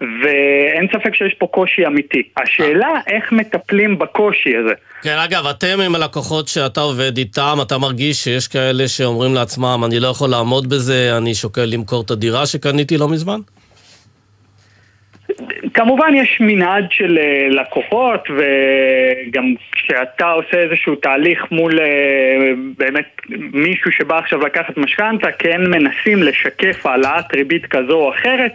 ואין ספק שיש פה קושי אמיתי. השאלה איך מטפלים בקושי הזה. כן, אגב, אתם עם הלקוחות שאתה עובד איתם, אתה מרגיש שיש כאלה שאומרים לעצמם, אני לא יכול לעמוד בזה, אני שוקל למכור את הדירה שקניתי לא מזמן? כמובן יש מנעד של אה, לקוחות וגם כשאתה עושה איזשהו תהליך מול אה, באמת מישהו שבא עכשיו לקחת משכנתה כן מנסים לשקף העלאת ריבית כזו או אחרת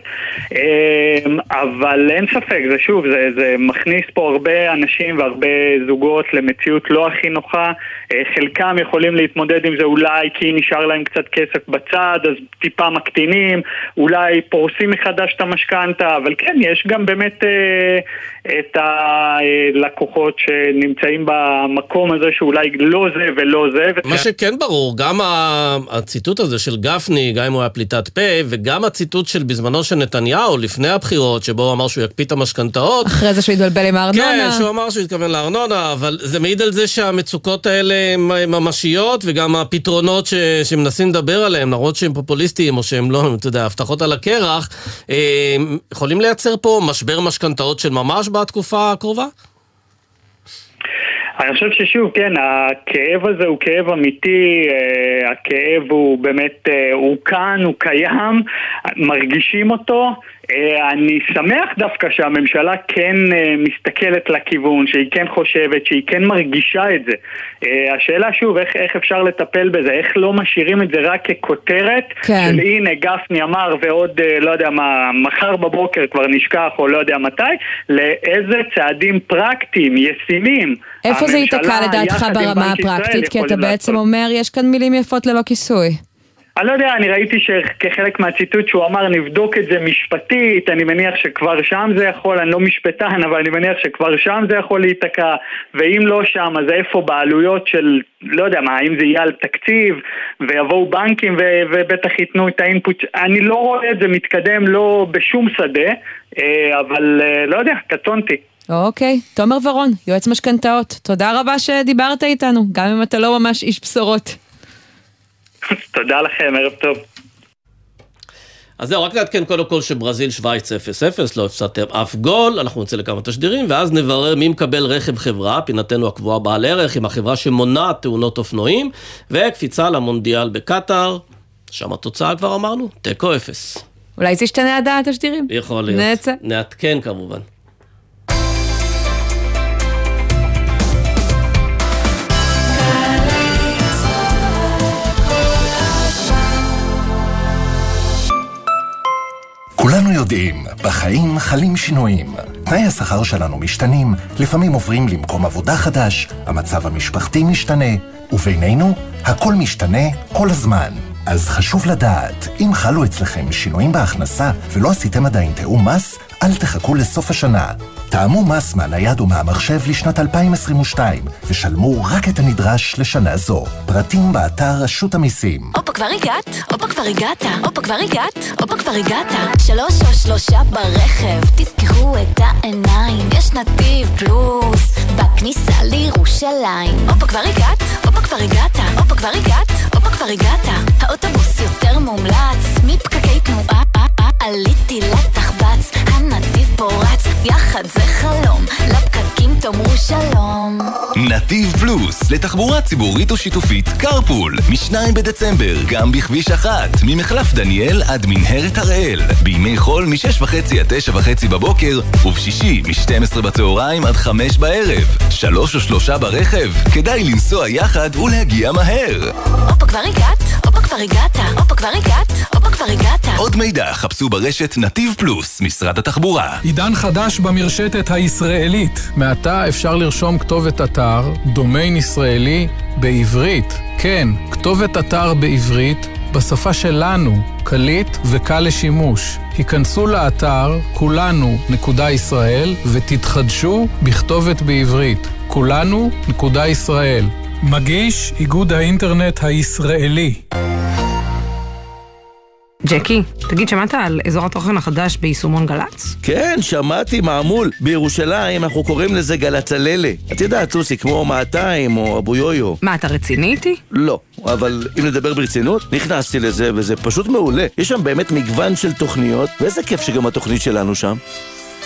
אה, אבל אין ספק, זה שוב, זה, זה מכניס פה הרבה אנשים והרבה זוגות למציאות לא הכי נוחה חלקם יכולים להתמודד עם זה אולי כי נשאר להם קצת כסף בצד אז טיפה מקטינים אולי פורסים מחדש את המשכנתה אבל כן, יש גם באמת אה, את הלקוחות שנמצאים במקום הזה שאולי לא זה ולא זה. מה שכן ברור, גם הציטוט הזה של גפני, גם אם הוא היה פליטת פה, וגם הציטוט של בזמנו של נתניהו, לפני הבחירות, שבו הוא אמר שהוא יקפיא את המשכנתאות. אחרי זה שהוא התבלבל עם הארנונה. כן, שהוא אמר שהוא התכוון לארנונה, אבל זה מעיד על זה שהמצוקות האלה ממשיות, וגם הפתרונות ש... שמנסים לדבר עליהם, למרות שהם פופוליסטיים, או שהם לא, אתה יודע, הבטחות על הקרח, אה, יכולים לייצר פה משבר משכנתאות של ממש בתקופה הקרובה? אני חושב ששוב, כן, הכאב הזה הוא כאב אמיתי, אה, הכאב הוא באמת, אה, הוא כאן, הוא קיים, מרגישים אותו. אה, אני שמח דווקא שהממשלה כן מסתכלת לכיוון, שהיא כן חושבת, שהיא כן מרגישה את זה. השאלה שוב, איך, איך אפשר לטפל בזה, איך לא משאירים את זה רק ככותרת, כן. של הנה גפני אמר ועוד לא יודע מה, מחר בבוקר כבר נשכח או לא יודע מתי, לאיזה צעדים פרקטיים, ישימים. איפה זה ייתקע לדעתך ברמה הפרקטית? כי אתה בעצם לעשות. אומר, יש כאן מילים יפות ללא כיסוי. אני לא יודע, אני ראיתי שכחלק מהציטוט שהוא אמר נבדוק את זה משפטית, אני מניח שכבר שם זה יכול, אני לא משפטן, אבל אני מניח שכבר שם זה יכול להיתקע, ואם לא שם, אז איפה בעלויות של, לא יודע מה, האם זה יהיה על תקציב, ויבואו בנקים ו- ובטח ייתנו את האינפוט, אני לא רואה את זה מתקדם לא בשום שדה, אה, אבל אה, לא יודע, קטונתי. אוקיי, תומר ורון, יועץ משכנתאות, תודה רבה שדיברת איתנו, גם אם אתה לא ממש איש בשורות. [laughs] תודה לכם, ערב טוב. אז זהו, רק נעדכן קודם כל שברזיל שווייץ 0-0, לא הפסדתם אף גול, אנחנו נצא לכמה תשדירים, ואז נברר מי מקבל רכב חברה, פינתנו הקבועה בעל ערך, עם החברה שמונעת תאונות אופנועים, וקפיצה למונדיאל בקטאר, שם התוצאה כבר אמרנו, תיקו 0. אולי זה ישתנה עד התשדירים? יכול להיות. נעדכן כמובן. כולנו יודעים, בחיים חלים שינויים. תנאי השכר שלנו משתנים, לפעמים עוברים למקום עבודה חדש, המצב המשפחתי משתנה, ובינינו, הכל משתנה כל הזמן. אז חשוב לדעת, אם חלו אצלכם שינויים בהכנסה ולא עשיתם עדיין תיאום מס, אל תחכו לסוף השנה. תאמו מס מהנייד ומהמחשב לשנת 2022, ושלמו רק את הנדרש לשנה זו. פרטים באתר רשות המיסים. הופה כבר הגעת, הופה כבר הגעת, הופה כבר הגעת, הופה כבר הגעת. שלוש או שלושה ברכב, תפקחו את העיניים, יש נתיב פלוס, בכניסה לירושלים. הופה כבר הגעת, הופה כבר הגעת, הופה כבר הגעת, הופה כבר הגעת. האוטובוס יותר מומלץ, מפקקי תנועה, עליתי לתחבץ, הנתיב פורץ, יחד זה חלום, לפקקים תאמרו שלום. נתיב פלוס, לתחבורה ציבורית ושיתופית קרפול, מ-2 בדצמבר, גם בכביש אחת, ממחלף דניאל עד מנהרת הראל, בימי חול מ-6.5 עד 9.5 בבוקר, ובשישי מ-12 בצהריים עד 5 בערב. שלוש או שלושה ברכב, כדאי לנסוע יחד ולהגיע מהר. הופה כבר הגעת, הופה כבר הגעת, הופה כבר הגעת, הופה כבר הגעת. עוד מידע חפשו ברשת נתיב פלוס, משרד התחבורה. עידן חדש במרשתת הישראלית. מעתה אפשר לרשום כתובת אתר, דומיין ישראלי, בעברית. כן, כתובת אתר בעברית, בשפה שלנו, קליט וקל לשימוש. היכנסו לאתר כולנו.ישראל ותתחדשו בכתובת בעברית. כולנו.ישראל. מגיש איגוד האינטרנט הישראלי. ג'קי, תגיד, שמעת על אזור התוכן החדש ביישומון גל"צ? כן, שמעתי מעמול. בירושלים אנחנו קוראים לזה גלצללה. את יודעת, סוסי, כמו 200 או אבו יויו. מה, אתה רציני איתי? לא, אבל אם נדבר ברצינות, נכנסתי לזה וזה פשוט מעולה. יש שם באמת מגוון של תוכניות, ואיזה כיף שגם התוכנית שלנו שם.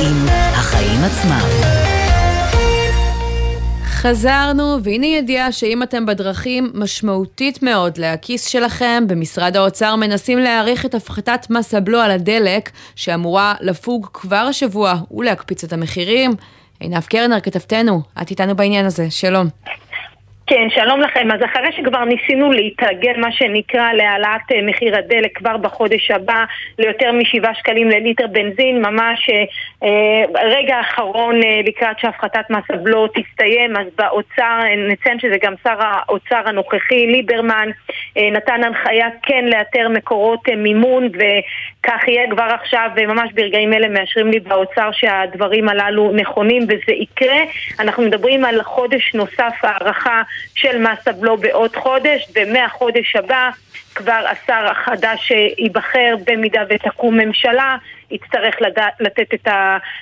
עם החיים עצמם. חזרנו, והנה ידיעה שאם אתם בדרכים משמעותית מאוד לכיס שלכם, במשרד האוצר מנסים להעריך את הפחתת מס הבלו על הדלק, שאמורה לפוג כבר השבוע ולהקפיץ את המחירים. עינב קרנר, כתבתנו, את איתנו בעניין הזה, שלום. כן, שלום לכם. אז אחרי שכבר ניסינו להתרגל, מה שנקרא, להעלאת אה, מחיר הדלק כבר בחודש הבא ליותר משבעה שקלים לליטר בנזין, ממש אה, אה רגע האחרון אה, לקראת שהפחתת מס הבלו תסתיים, אז באוצר, נציין שזה גם שר האוצר הנוכחי, ליברמן, נתן הנחיה כן לאתר מקורות אה, מימון, וכך יהיה כבר עכשיו, ממש ברגעים אלה מאשרים לי באוצר שהדברים הללו נכונים וזה יקרה. אנחנו מדברים על חודש נוסף הערכה של מס הבלו בעוד חודש, ומהחודש הבא כבר השר החדש ייבחר במידה ותקום ממשלה, יצטרך לדע, לתת את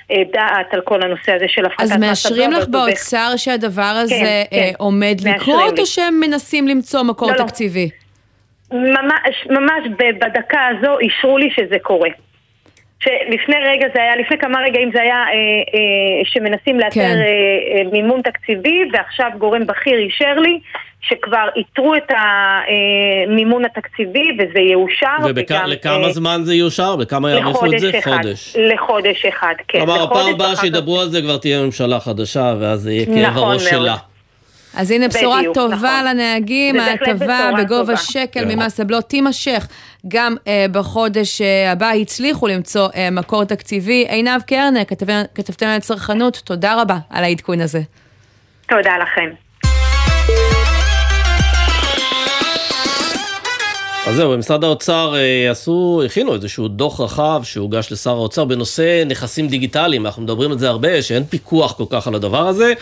הדעת על כל הנושא הזה של הפחתת מס הבלו. אז מאשרים לך באוצר שהדבר הזה כן, כן, עומד לקרות, או שהם מנסים למצוא מקור לא, לא. ממש, ממש בדקה הזו אישרו לי שזה קורה. שלפני רגע זה היה, לפני כמה רגעים זה היה אה, אה, שמנסים לאתר כן. אה, אה, מימון תקציבי ועכשיו גורם בכיר אישר לי שכבר איתרו את המימון התקציבי וזה יאושר. ולכמה אה, זמן זה יאושר? בכמה יאריכו את זה? אחד, חודש. לחודש אחד, כן. כלומר, הפעם הבאה שידברו על זה כבר תהיה ממשלה חדשה ואז זה יהיה כאב נכון הראש שלה. אז הנה בשורה בדיוק, טובה נכון. לנהגים, ההטבה בגובה שקל כן. ממס הבלו תימשך גם אה, בחודש אה, הבא. הצליחו למצוא אה, מקור תקציבי. עינב קרנר, כתבתנו על צרכנות, תודה רבה על העדכון הזה. תודה לכם. אז זהו, במשרד האוצר אה, עשו, הכינו איזשהו דוח רחב שהוגש לשר האוצר בנושא נכסים דיגיטליים, אנחנו מדברים על זה הרבה, שאין פיקוח כל כך על הדבר הזה,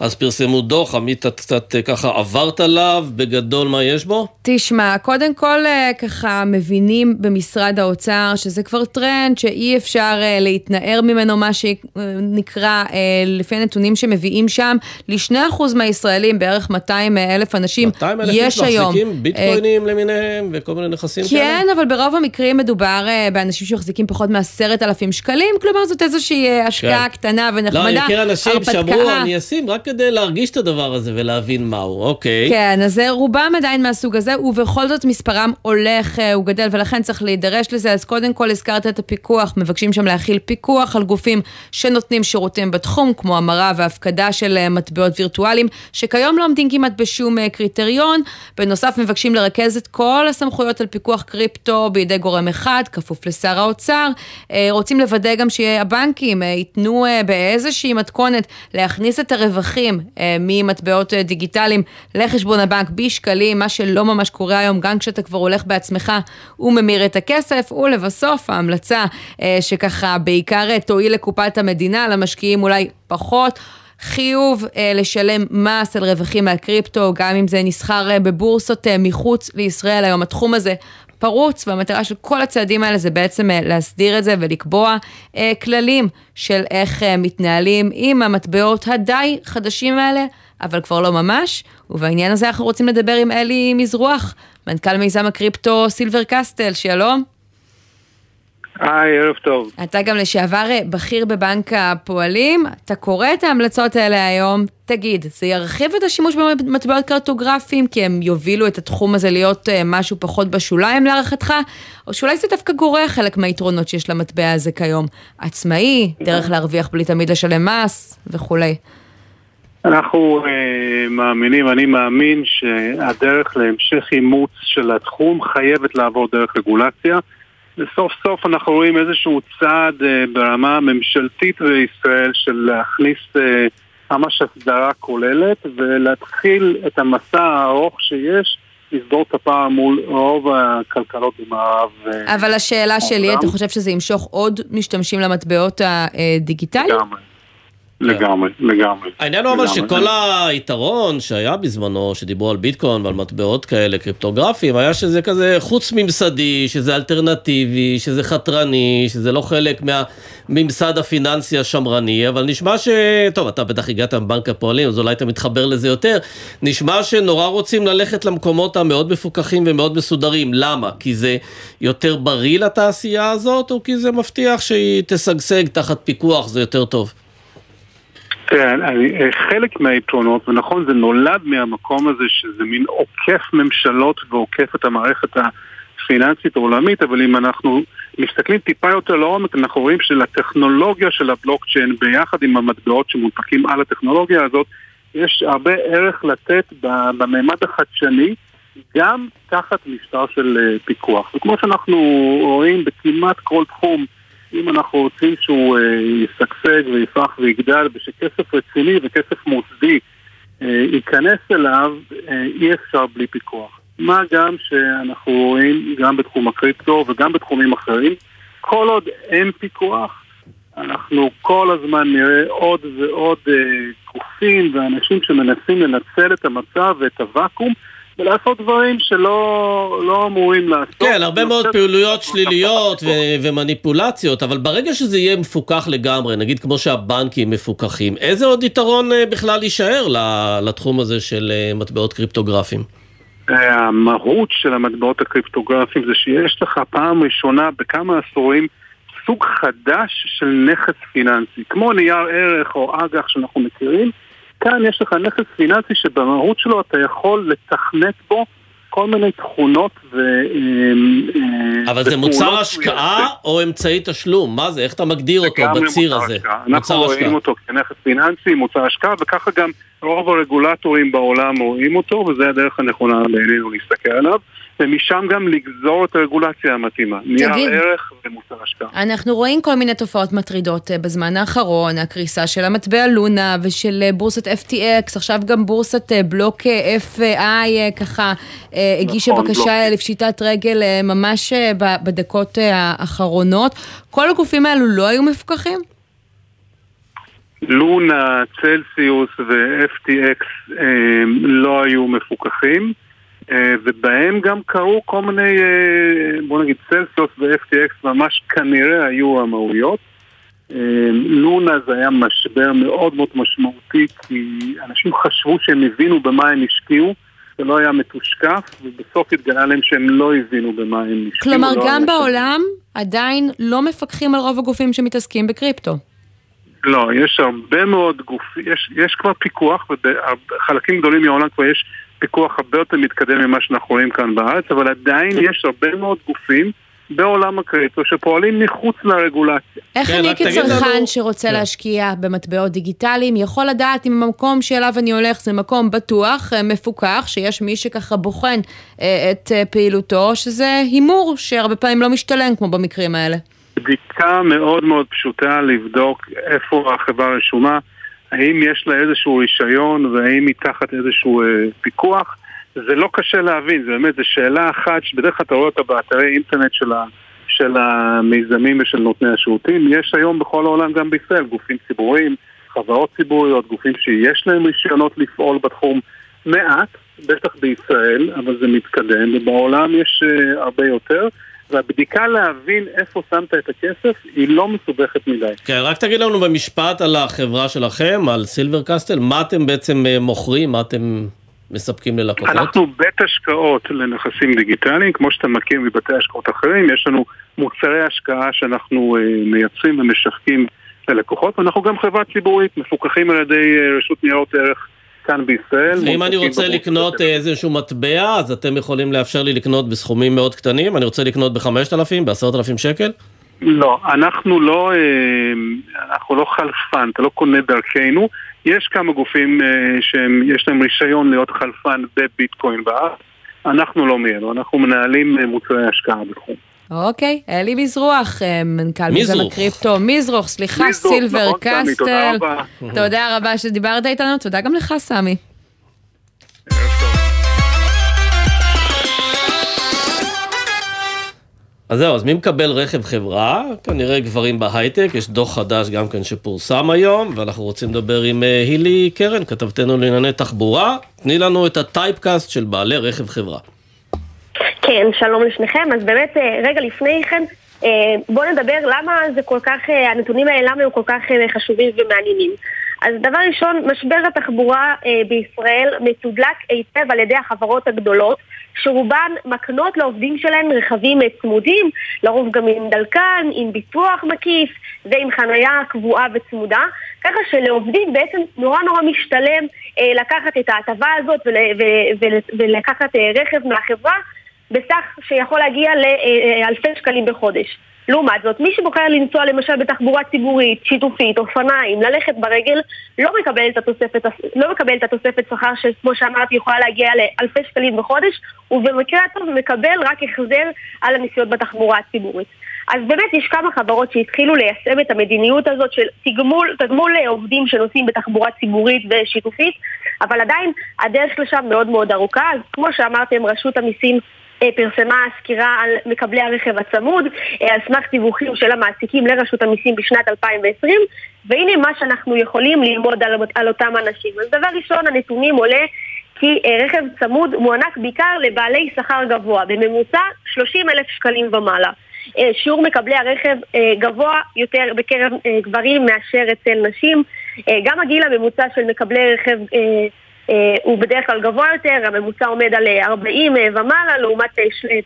אז פרסמו דוח, עמית, את קצת אה, ככה עברת עליו, בגדול מה יש בו? תשמע, קודם כל אה, ככה מבינים במשרד האוצר שזה כבר טרנד שאי אפשר להתנער ממנו, מה שנקרא, לפי הנתונים שמביאים שם, לשני אחוז מהישראלים, בערך 200 אלף אנשים, 200 יש היום. 200 אלף מחזיקים ביטקוינים למיניהם וכל מיני נכסים כן, כאלה? כן, אבל ברוב המקרים מדובר uh, באנשים שמחזיקים פחות מעשרת אלפים שקלים, כלומר זאת איזושהי uh, השקעה כן. קטנה ונחמדה, לא, אני מכיר אנשים שאמרו, אני אשים רק כדי להרגיש את הדבר הזה ולהבין מהו, אוקיי. כן, אז רובם עדיין מהסוג הזה, ובכל זאת מספרם הולך, הוא גדל, ולכן צריך להידרש לזה. אז קודם כל הזכרת את הפיקוח, מבקשים שם להכיל פיקוח על גופים שנותנים שירותים בתחום, כמו המרה והפקדה של מטבעות וירטואליים, שכיום לא עומדים כמעט בשום קריטריון. בנוסף, מבקשים לרכז את כל הסמכויות. סמכויות על פיקוח קריפטו בידי גורם אחד, כפוף לשר האוצר. אה, רוצים לוודא גם שהבנקים אה, ייתנו אה, באיזושהי מתכונת להכניס את הרווחים ממטבעות דיגיטליים לחשבון הבנק בשקלים, מה שלא ממש קורה היום, גם כשאתה כבר הולך בעצמך וממיר את הכסף. ולבסוף ההמלצה שככה בעיקר תועיל לקופת המדינה, למשקיעים אולי פחות. חיוב אה, לשלם מס על רווחים מהקריפטו, גם אם זה נסחר אה, בבורסות אה, מחוץ לישראל. היום התחום הזה פרוץ, והמטרה של כל הצעדים האלה זה בעצם אה, להסדיר את זה ולקבוע אה, כללים של איך אה, מתנהלים עם המטבעות הדי חדשים האלה, אבל כבר לא ממש. ובעניין הזה אנחנו רוצים לדבר עם אלי מזרוח, מנכ"ל מיזם הקריפטו סילבר קסטל, שלום. היי, ערב טוב. אתה גם לשעבר אה, בכיר בבנק הפועלים, אתה קורא את ההמלצות האלה היום, תגיד, זה ירחיב את השימוש במטבעות קרטוגרפיים כי הם יובילו את התחום הזה להיות אה, משהו פחות בשוליים להערכתך, או שאולי זה דווקא גורע חלק מהיתרונות שיש למטבע הזה כיום, עצמאי, דרך להרוויח בלי תמיד לשלם מס וכולי. אנחנו uh, מאמינים, אני מאמין שהדרך להמשך אימוץ של התחום חייבת לעבור דרך רגולציה. וסוף סוף אנחנו רואים איזשהו צעד uh, ברמה הממשלתית בישראל של להכניס uh, ממש הסדרה כוללת ולהתחיל את המסע הארוך שיש לסגור את הפער מול רוב הכלכלות במערב. אבל השאלה שלי, אתה חושב שזה ימשוך עוד משתמשים למטבעות הדיגיטליים? לגמרי. לגמרי, לגמרי. העניין הוא אבל שכל היתרון שהיה בזמנו, שדיברו על ביטקוין ועל מטבעות כאלה קריפטוגרפיים, היה שזה כזה חוץ ממסדי, שזה אלטרנטיבי, שזה חתרני, שזה לא חלק מהממסד הפיננסי השמרני, אבל נשמע ש... טוב, אתה בטח הגעת מבנק הפועלים, אז אולי אתה מתחבר לזה יותר. נשמע שנורא רוצים ללכת למקומות המאוד מפוקחים ומאוד מסודרים. למה? כי זה יותר בריא לתעשייה הזאת, או כי זה מבטיח שהיא תשגשג תחת פיקוח, זה יותר טוב? תראה, חלק מהיתרונות, ונכון, זה נולד מהמקום הזה שזה מין עוקף ממשלות ועוקף את המערכת הפיננסית העולמית, אבל אם אנחנו מסתכלים טיפה יותר לעומק, אנחנו רואים שלטכנולוגיה של הבלוקצ'יין, ביחד עם המטבעות שמונפקים על הטכנולוגיה הזאת, יש הרבה ערך לתת בממד החדשני, גם תחת משטר של פיקוח. וכמו שאנחנו רואים בכמעט כל תחום, אם אנחנו רוצים שהוא אה, ישגשג ויפרח ויגדל ושכסף רציני וכסף מוסדי אה, ייכנס אליו, אה, אי אפשר בלי פיקוח. מה גם שאנחנו רואים גם בתחום הקריפטו וגם בתחומים אחרים, כל עוד אין פיקוח, אנחנו כל הזמן נראה עוד ועוד אה, גופים ואנשים שמנסים לנצל את המצב ואת הוואקום ולעשות דברים שלא לא אמורים לעשות. כן, הרבה מאוד פעילויות שליליות ו- ומניפולציות, אבל ברגע שזה יהיה מפוקח לגמרי, נגיד כמו שהבנקים מפוקחים, איזה עוד יתרון אה, בכלל יישאר לתחום הזה של אה, מטבעות קריפטוגרפיים? המהות של המטבעות הקריפטוגרפיים זה שיש לך פעם ראשונה בכמה עשורים סוג חדש של נכס פיננסי, כמו נייר ערך או אג"ח שאנחנו מכירים. כאן יש לך נכס פיננסי שבמהות שלו אתה יכול לתכנת בו כל מיני תכונות ו... אה, אבל זה מוצר השקעה או אמצעי תשלום? מה זה? איך אתה מגדיר אותו בציר הזה? אנחנו רואים אותו כנכס פיננסי, מוצר השקעה, וככה גם רוב הרגולטורים בעולם רואים אותו, וזה הדרך הנכונה בעינינו להסתכל עליו. ומשם גם לגזור את הרגולציה המתאימה, נייר ערך ומוצר השקעה. אנחנו רואים כל מיני תופעות מטרידות אה, בזמן האחרון, הקריסה של המטבע לונה ושל אה, בורסת FTX, עכשיו גם בורסת בלוק FI ככה הגישה נכון, בקשה בלוק. לפשיטת רגל ממש בדקות האחרונות. כל הגופים האלו לא היו מפוקחים? לונה, צלסיוס ו-FTX לא היו מפוקחים. אה, ובהם גם קרו כל מיני, אה, בוא נגיד סלסיוס ו-FTX ממש כנראה היו המהויות. אה, לונה זה היה משבר מאוד מאוד משמעותי כי אנשים חשבו שהם הבינו במה הם השקיעו זה לא היה מתושקף ובסוף התגלה להם שהם לא הבינו במה הם השקיעו. כלומר לא גם בעולם עדיין לא מפקחים על רוב הגופים שמתעסקים בקריפטו. לא, יש הרבה מאוד גופים, יש, יש כבר פיקוח ובחלקים גדולים מהעולם כבר יש פיקוח הרבה יותר מתקדם ממה שאנחנו רואים כאן בארץ, אבל עדיין יש הרבה מאוד גופים בעולם הקריפטו שפועלים מחוץ לרגולציה. איך כן, אני כצרכן שרוצה להשקיע במטבעות דיגיטליים יכול לדעת אם המקום שאליו אני הולך זה מקום בטוח, אה, מפוקח, שיש מי שככה בוחן אה, את אה, פעילותו, שזה הימור שהרבה פעמים לא משתלם כמו במקרים האלה. בדיקה מאוד מאוד פשוטה לבדוק איפה החברה רשומה. האם יש לה איזשהו רישיון והאם היא תחת איזשהו אה, פיקוח, זה לא קשה להבין, זה באמת, זו שאלה אחת שבדרך כלל אתה רואה אותה באתרי אינטרנט של, ה, של המיזמים ושל נותני השירותים. יש היום בכל העולם, גם בישראל, גופים ציבוריים, חברות ציבוריות, גופים שיש להם רישיונות לפעול בתחום מעט, בטח בישראל, אבל זה מתקדם, ובעולם יש uh, הרבה יותר. והבדיקה להבין איפה שמת את הכסף היא לא מסובכת מדי. כן, רק תגיד לנו במשפט על החברה שלכם, על סילבר קסטל, מה אתם בעצם אה, מוכרים, מה אתם מספקים ללקוחות? אנחנו בית השקעות לנכסים דיגיטליים, כמו שאתה מכיר מבתי השקעות אחרים, יש לנו מוצרי השקעה שאנחנו uh, מייצרים ומשווקים ללקוחות, ואנחנו גם חברה ציבורית, מפוקחים על ידי uh, רשות ניירות ערך. כאן בישראל. ואם אני רוצה לקנות איזשהו מטבע, אז אתם יכולים לאפשר לי לקנות בסכומים מאוד קטנים? אני רוצה לקנות ב-5,000, ב-10,000 שקל? לא, אנחנו לא, אנחנו לא חלפן, אתה לא קונה דרכנו. יש כמה גופים שיש להם רישיון להיות חלפן בביטקוין בארץ. אנחנו לא מאלו, אנחנו מנהלים מוצרי השקעה בתחום. אוקיי, אלי מזרוח, מנכ"ל מיזם הקריפטו, מזרוח, סליחה, סילבר קסטל. תודה רבה שדיברת איתנו, תודה גם לך, סמי. אז זהו, אז מי מקבל רכב חברה? כנראה גברים בהייטק, יש דוח חדש גם כן שפורסם היום, ואנחנו רוצים לדבר עם הילי קרן, כתבתנו לענייני תחבורה. תני לנו את הטייפקאסט של בעלי רכב חברה. כן, שלום לשניכם. אז באמת, רגע לפני כן, בואו נדבר למה זה כל כך, הנתונים האלה, למה הם כל כך חשובים ומעניינים. אז דבר ראשון, משבר התחבורה בישראל מתודלק היטב על ידי החברות הגדולות, שרובן מקנות לעובדים שלהן רכבים צמודים, לרוב גם עם דלקן, עם ביטוח מקיף ועם חניה קבועה וצמודה, ככה שלעובדים בעצם נורא נורא משתלם לקחת את ההטבה הזאת ולקחת רכב מהחברה בסך שיכול להגיע לאלפי שקלים בחודש. לעומת זאת, מי שבוחר לנסוע למשל בתחבורה ציבורית, שיתופית, אופניים, ללכת ברגל, לא מקבל את התוספת, לא מקבל את התוספת שכר שכמו שאמרתי יכולה להגיע לאלפי שקלים בחודש, ובמקרה הטוב מקבל רק החזר על הנסיעות בתחבורה הציבורית. אז באמת יש כמה חברות שהתחילו ליישם את המדיניות הזאת של תגמול, תגמול לעובדים שנוסעים בתחבורה ציבורית ושיתופית, אבל עדיין הדרך לשם מאוד מאוד ארוכה, אז כמו שאמרתם, רשות המיסים פרסמה סקירה על מקבלי הרכב הצמוד על סמך דיווחים של המעסיקים לרשות המיסים בשנת 2020 והנה מה שאנחנו יכולים ללמוד על, על אותם אנשים. אז דבר ראשון, הנתונים עולה כי רכב צמוד מוענק בעיקר לבעלי שכר גבוה, בממוצע 30 אלף שקלים ומעלה. שיעור מקבלי הרכב גבוה יותר בקרב גברים מאשר אצל נשים. גם הגיל הממוצע של מקבלי רכב הוא בדרך כלל גבוה יותר, הממוצע עומד על 40 ומעלה, לעומת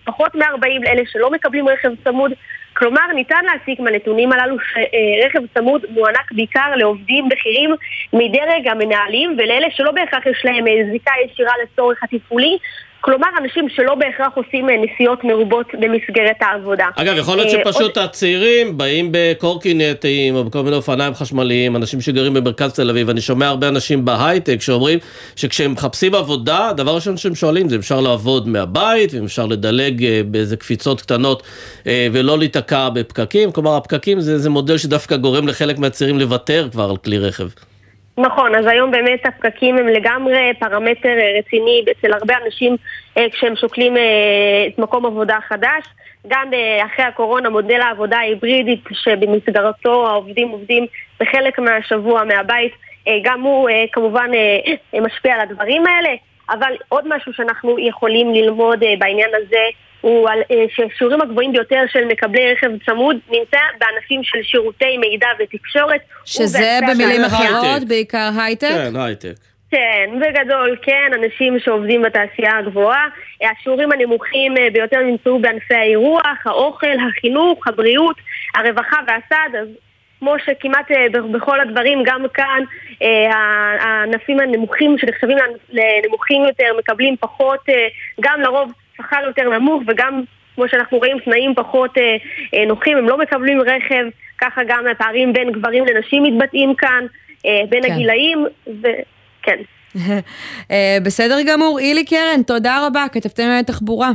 פחות מ-40 לאלה שלא מקבלים רכב צמוד. כלומר, ניתן להסיק מהנתונים הללו שרכב צמוד מוענק בעיקר לעובדים בכירים מדרג המנהלים ולאלה שלא בהכרח יש להם זיקה ישירה לצורך התפעולי. כלומר, אנשים שלא בהכרח עושים נסיעות מרובות במסגרת העבודה. אגב, יכול להיות שפשוט הצעירים באים בקורקינטים או בכל מיני אופניים חשמליים, אנשים שגרים במרכז תל אביב, אני שומע הרבה אנשים בהייטק שאומרים שכשהם מחפשים עבודה, הדבר הראשון שהם שואלים זה אם אפשר לעבוד מהבית, ואם אפשר לדלג באיזה קפיצות קטנות ולא להיתקע בפקקים, כלומר הפקקים זה, זה מודל שדווקא גורם לחלק מהצעירים לוותר כבר על כלי רכב. נכון, אז היום באמת הפקקים הם לגמרי פרמטר רציני אצל הרבה אנשים כשהם שוקלים את מקום עבודה חדש. גם אחרי הקורונה מודל העבודה ההיברידית שבמסגרתו העובדים עובדים בחלק מהשבוע מהבית, גם הוא כמובן משפיע על הדברים האלה. אבל עוד משהו שאנחנו יכולים ללמוד בעניין הזה הוא על, ששיעורים הגבוהים ביותר של מקבלי רכב צמוד נמצא בענפים של שירותי מידע ותקשורת. שזה במילים אחרות בעיקר הייטק? כן, הייטק. כן, בגדול, כן, אנשים שעובדים בתעשייה הגבוהה. השיעורים הנמוכים ביותר נמצאו בענפי האירוח, האוכל, החינוך, הבריאות, הרווחה והסעד, אז כמו שכמעט בכל הדברים, גם כאן הענפים הנמוכים שנחשבים לנמוכים יותר מקבלים פחות, גם לרוב שכר יותר נמוך וגם כמו שאנחנו רואים תנאים פחות נוחים, הם לא מקבלים רכב, ככה גם הפערים בין גברים לנשים מתבטאים כאן, בין כן. הגילאים, וכן. [laughs] בסדר גמור, אילי קרן, תודה רבה, כתבתם תחבורה.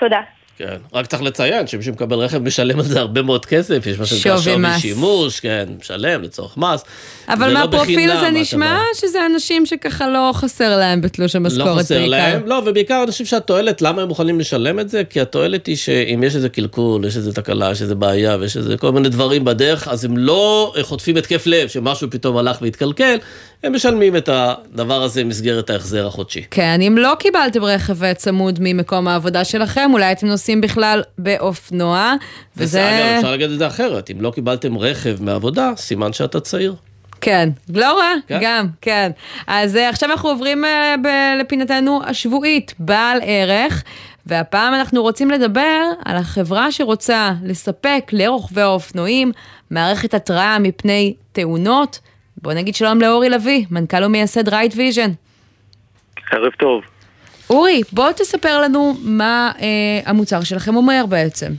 תודה. כן, רק צריך לציין שמי שמקבל רכב משלם על זה הרבה מאוד כסף, יש מה שנקרא שווי. שימוש, כן, משלם לצורך מס. אבל לא מהפרופיל הזה מה נשמע אומר. שזה אנשים שככה לא חסר להם בתלוש המשכורת לא חסר בעיקר. להם, לא, ובעיקר חושב שהתועלת, למה הם מוכנים לשלם את זה? כי התועלת היא שאם יש איזה קלקול, יש איזה תקלה, יש איזה בעיה ויש איזה כל מיני דברים בדרך, אז הם לא חוטפים התקף לב שמשהו פתאום הלך והתקלקל, הם משלמים את הדבר הזה במסגרת ההחזר החודשי. כן, אם לא קיבלתם רכב צמוד ממקום העבודה שלכם, אולי אתם נוסעים בכלל באופנוע, וזה... וזה... אגב, אפשר להגיד את זה אחרת, אם לא קיבלתם רכב מעבודה, סימן שאתה צעיר. כן, לא רע, כן. גם, כן. אז אה, עכשיו אנחנו עוברים אה, ב- לפינתנו השבועית, בעל ערך, והפעם אנחנו רוצים לדבר על החברה שרוצה לספק לרוכבי האופנועים מערכת התראה מפני תאונות. בוא נגיד שלום לאורי לביא, מנכ"ל ומייסד Ride Vision. ערב טוב. אורי, בוא תספר לנו מה אה, המוצר שלכם אומר בעצם.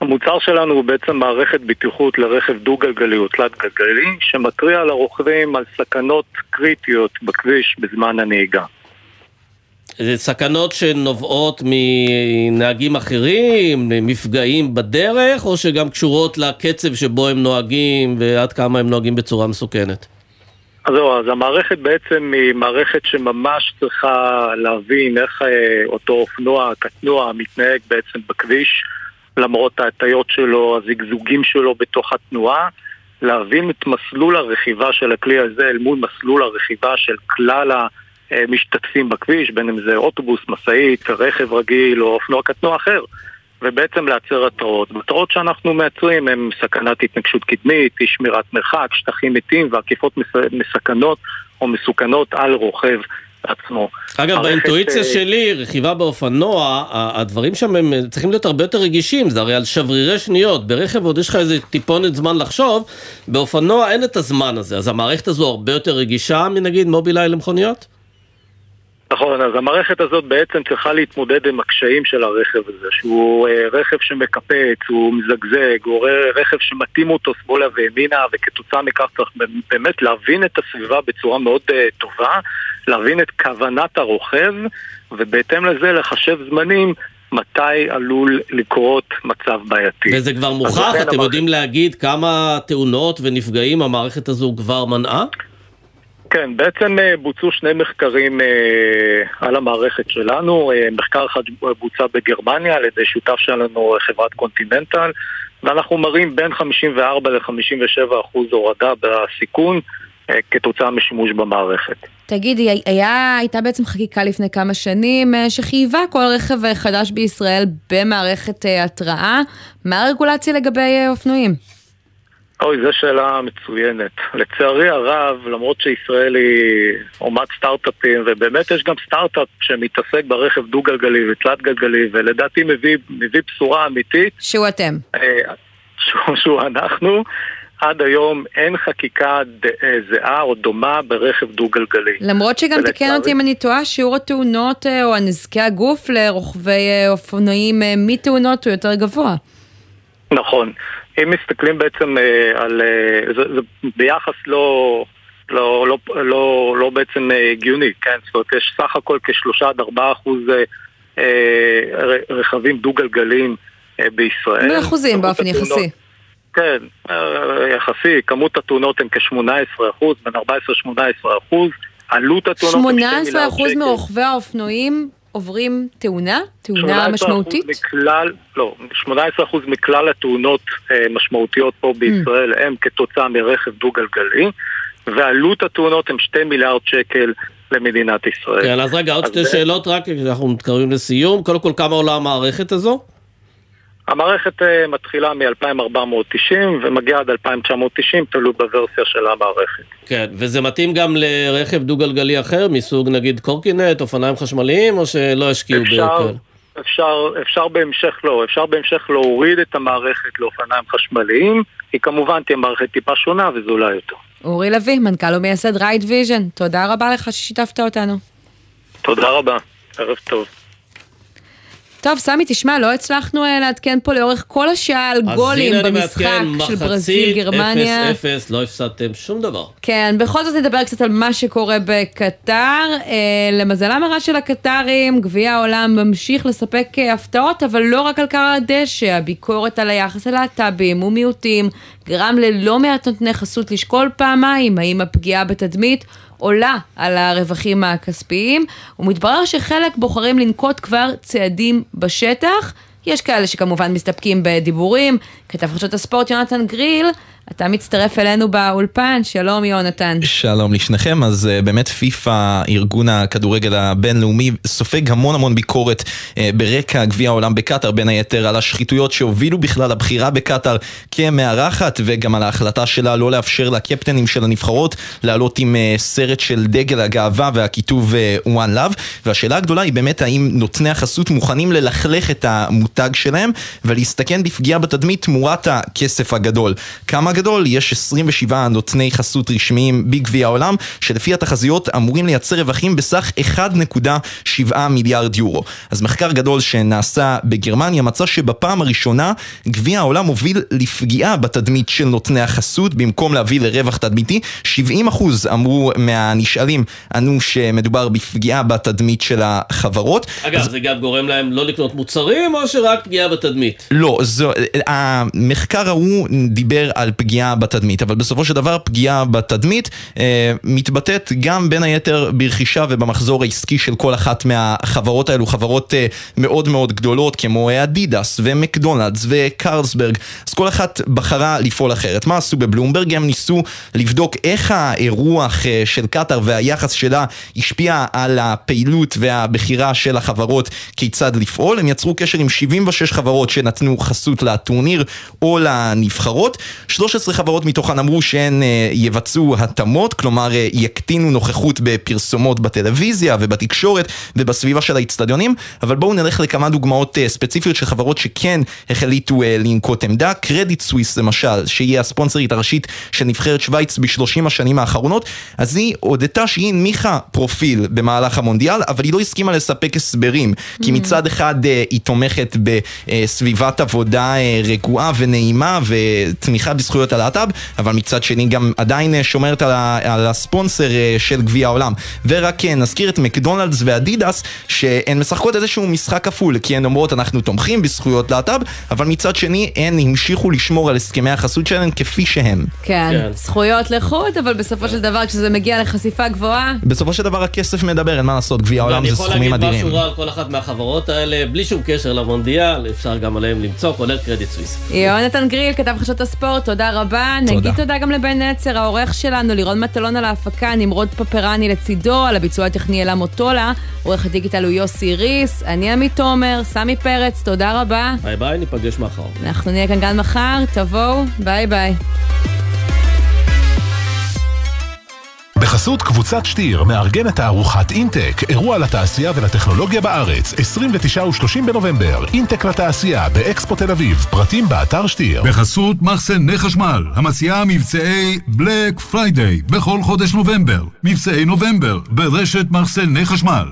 המוצר שלנו הוא בעצם מערכת בטיחות לרכב דו-גלגלי או תלת-גלגלי, שמתריע לרוכבים על סכנות קריטיות בכביש בזמן הנהיגה. זה סכנות שנובעות מנהגים אחרים, מפגעים בדרך, או שגם קשורות לקצב שבו הם נוהגים ועד כמה הם נוהגים בצורה מסוכנת? אז זהו, אז המערכת בעצם היא מערכת שממש צריכה להבין איך אה, אותו אופנוע, קטנוע, מתנהג בעצם בכביש, למרות ההטיות שלו, הזיגזוגים שלו בתוך התנועה, להבין את מסלול הרכיבה של הכלי הזה אל מול מסלול הרכיבה של כלל המשתתפים בכביש, בין אם זה אוטובוס, משאית, רכב רגיל או אופנוע קטנוע אחר. ובעצם לייצר התראות. מטרות שאנחנו מייצרים הן סכנת התנגשות קדמית, אי שמירת מרחק, שטחים מתים ועקיפות מס- מסכנות או מסוכנות על רוכב עצמו. אגב, באינטואיציה אה, שלי, רכיבה באופנוע, הדברים שם הם אה, צריכים להיות הרבה יותר רגישים, זה הרי על שברירי שניות, ברכב עוד יש לך איזה טיפונת זמן לחשוב, באופנוע אין את הזמן הזה, אז המערכת הזו הרבה יותר רגישה מנגיד מובילאיי למכוניות? נכון, אז המערכת הזאת בעצם צריכה להתמודד עם הקשיים של הרכב הזה, שהוא אה, רכב שמקפץ, הוא מזגזג, הוא רכב שמתאים אותו שמאלה וימינה, וכתוצאה מכך צריך באמת להבין את הסביבה בצורה מאוד אה, טובה, להבין את כוונת הרוכב, ובהתאם לזה לחשב זמנים מתי עלול לקרות מצב בעייתי. וזה כבר מוכח, אתם המערכת- יודעים להגיד כמה תאונות ונפגעים המערכת הזו כבר מנעה? כן, בעצם אה, בוצעו שני מחקרים אה, על המערכת שלנו. אה, מחקר אחד בוצע בגרמניה על ידי שותף שלנו, חברת קונטיננטל, ואנחנו מראים בין 54 ל-57 אחוז הורדה בסיכון אה, כתוצאה משימוש במערכת. תגידי, היה, הייתה בעצם חקיקה לפני כמה שנים שחייבה כל רכב חדש בישראל במערכת אה, התראה. מה הרגולציה לגבי אופנועים? אוי, זו שאלה מצוינת. לצערי הרב, למרות שישראל היא אומת סטארט-אפים, ובאמת יש גם סטארט-אפ שמתעסק ברכב דו-גלגלי ותלת-גלגלי, ולדעתי מביא, מביא בשורה אמיתית. שהוא אתם. אה, שהוא, שהוא אנחנו. עד היום אין חקיקה אה, זהה או דומה ברכב דו-גלגלי. למרות שגם ולצערי- תקן אותי אם אני טועה, שיעור התאונות אה, או הנזקי הגוף לרוכבי אופנועים מתאונות הוא יותר גבוה. נכון. אם מסתכלים בעצם אה, על... אה, זה, זה ביחס לא... לא, לא, לא, לא בעצם אה, הגיוני, כן? זאת אומרת, יש סך הכל כשלושה עד ארבעה אחוז רכבים דו-גלגליים בישראל. באחוזים כמות באופן יחסי. כן, יחסי, כמות התאונות הן כ-18 אחוז, בין 14-18 אחוז, עלות התאונות הן 2 מיליארד 18% שקל. מרוכבי האופנועים עוברים תאונה? תאונה 18% משמעותית? מכלל, לא, 18% מכלל התאונות אה, משמעותיות פה בישראל הם כתוצאה מרכב דו-גלגלי, ועלות התאונות הם 2 מיליארד שקל למדינת ישראל. כן, אז רגע, עוד שתי זה- שאלות רק, אנחנו מתקרבים לסיום. קודם כל, כמה עולה המערכת הזו? המערכת אה, מתחילה מ-2490 ומגיעה עד 2990, תלוי בוורסיה של המערכת. כן, וזה מתאים גם לרכב דו-גלגלי אחר, מסוג נגיד קורקינט, אופניים חשמליים, או שלא ישקיעו אפשר, בכאלה? אפשר, אפשר בהמשך לא, אפשר בהמשך להוריד את המערכת לאופניים חשמליים, היא כמובן תהיה מערכת טיפה שונה וזולה יותר. אורי לביא, מנכ"ל ומייסד Ride Vision, תודה רבה לך ששיתפת אותנו. תודה רבה, ערב טוב. טוב, סמי, תשמע, לא הצלחנו אה, לעדכן פה לאורך כל השעה על אז גולים הנה אני במשחק מעדכן, של ברזיל, גרמניה. מחצית 0-0, לא הפסדתם שום דבר. כן, בכל זאת נדבר קצת על מה שקורה בקטאר. אה, למזלם הרע של הקטארים, גביע העולם ממשיך לספק אה, הפתעות, אבל לא רק על כר הדשא, הביקורת על היחס ללהט"בים ומיעוטים גרם ללא מעט נותני חסות לשקול פעמיים האם הפגיעה בתדמית עולה על הרווחים הכספיים, ומתברר שחלק בוחרים לנקוט כבר צעדים בשטח. יש כאלה שכמובן מסתפקים בדיבורים. כתב חדשות הספורט יונתן גריל, אתה מצטרף אלינו באולפן, שלום יונתן. שלום לשניכם, אז uh, באמת פיפ"א, ארגון הכדורגל הבינלאומי, סופג המון המון ביקורת uh, ברקע גביע העולם בקטאר, בין היתר על השחיתויות שהובילו בכלל לבחירה בקטאר כמארחת, וגם על ההחלטה שלה לא לאפשר לקפטנים של הנבחרות לעלות עם uh, סרט של דגל הגאווה והכיתוב uh, One Love, והשאלה הגדולה היא באמת האם נותני החסות מוכנים ללכלך את המותג שלהם ולהסתכן בפגיעה בתדמית תמורת הכסף הגדול. כמה גדול, יש 27 נותני חסות רשמיים בגביע העולם, שלפי התחזיות אמורים לייצר רווחים בסך 1.7 מיליארד יורו. אז מחקר גדול שנעשה בגרמניה מצא שבפעם הראשונה גביע העולם הוביל לפגיעה בתדמית של נותני החסות, במקום להביא לרווח תדמיתי, 70% אמרו מהנשאלים ענו שמדובר בפגיעה בתדמית של החברות. אגב, אז... זה גם גורם להם לא לקנות מוצרים, או שרק פגיעה בתדמית? לא, זו, המחקר ההוא דיבר על פגיעה בתדמית, אבל בסופו של דבר פגיעה בתדמית אה, מתבטאת גם בין היתר ברכישה ובמחזור העסקי של כל אחת מהחברות האלו, חברות אה, מאוד מאוד גדולות כמו אדידס ומקדונלדס וקרלסברג, אז כל אחת בחרה לפעול אחרת. מה עשו בבלומברג? הם ניסו לבדוק איך האירוח אה, של קטאר והיחס שלה השפיע על הפעילות והבחירה של החברות כיצד לפעול. הם יצרו קשר עם 76 חברות שנתנו חסות לטורניר או לנבחרות. 13 חברות מתוכן אמרו שהן אה, יבצעו התאמות, כלומר אה, יקטינו נוכחות בפרסומות בטלוויזיה ובתקשורת ובסביבה של האיצטדיונים, אבל בואו נלך לכמה דוגמאות אה, ספציפיות של חברות שכן החליטו לנקוט עמדה. קרדיט סוויס למשל, שהיא הספונסרית הראשית של נבחרת שווייץ בשלושים השנים האחרונות, אז היא הודתה שהיא הנמיכה פרופיל במהלך המונדיאל, אבל היא לא הסכימה לספק הסברים, כי מצד אחד היא תומכת בסביבת עבודה רגועה ונעימה ותמיכה בזכויות הלהט"ב, אבל מצד שני גם עדיין אה, שומרת על, ה, על הספונסר אה, של גביע העולם. ורק אה, נזכיר את מקדונלדס ואדידס, שהן משחקות איזשהו משחק כפול, כי הן אומרות אנחנו תומכים בזכויות להט"ב, אבל מצד שני הן המשיכו לשמור על הסכמי החסות שלהן כפי שהם. כן, כן. זכויות לחוד, אבל בסופו של דבר כשזה מגיע לחשיפה גבוהה... בסופו של דבר הכסף מדבר, אין מה לעשות, גביע העולם זה סכומים אדירים. אני יכול להגיד משהו רע על כל אחת מהחברות האלה, בלי שום קשר למונדיאל, אפשר גם עליהם למצוא, כולל קרדיט סוויס. יונתן גריל, כתב חדשות הספורט, תודה רבה. תודה. נגיד תודה גם לבן נצר, העורך שלנו, לירון מטלון על ההפקה, נמרוד פפרני לצידו, על הביצוע הטכני אלה מוטולה, עורך הדיגיטל הוא יוסי ריס, אני עמית תומר, סמי פרץ, תודה רבה. ביי ביי, ניפגש מחר. אנחנו נהיה כאן גם מחר, תבואו, ביי ביי. בחסות קבוצת שטיר מארגנת תערוכת אינטק, אירוע לתעשייה ולטכנולוגיה בארץ, 29 ו-30 בנובמבר, אינטק לתעשייה באקספו תל אביב, פרטים באתר שטיר. בחסות מחסני חשמל, המציעה מבצעי Black Friday בכל חודש נובמבר, מבצעי נובמבר ברשת מחסני חשמל.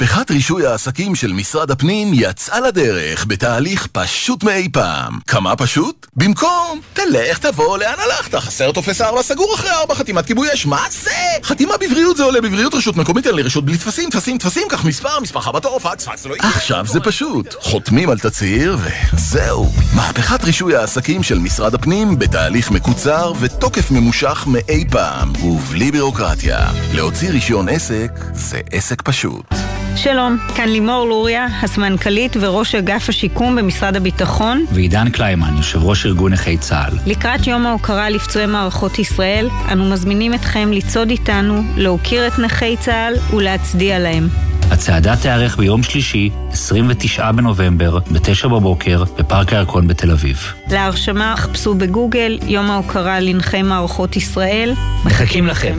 מהפכת רישוי העסקים של משרד הפנים יצאה לדרך בתהליך פשוט מאי פעם. כמה פשוט? במקום, תלך תבוא לאן הלכת, חסר טופס 4 סגור אחרי 4 חתימת כיבוי אש, מה זה? חתימה בבריאות זה עולה בבריאות רשות מקומית, אין לי רשות בלי טפסים, טפסים, טפסים, קח מספר, מספר בתור, פקס, פקס, לא יקרה. עכשיו זה פשוט, חותמים על תצהיר וזהו. מהפכת רישוי העסקים של משרד הפנים בתהליך מקוצר ותוקף ממושך מאי פעם, ובלי בירוקרטיה. להוציא רישיון עסק זה עסק פשוט. שלום, כאן לימור לוריה, הסמנכ"לית וראש אגף השיקום במשרד הביטחון. ועידן קליימן, יושב ראש ארגון נכי צה"ל. לקראת יום ההוקרה לפצועי מערכות ישראל, אנו מזמינים אתכם לצעוד איתנו, להוקיר את נכי צה"ל ולהצדיע להם. הצעדה תיארך ביום שלישי, 29 בנובמבר, ב-9 בבוקר, בפארק הירקון בתל אביב. להרשמה חפשו בגוגל יום ההוקרה לנכי מערכות ישראל. מחכים לכם.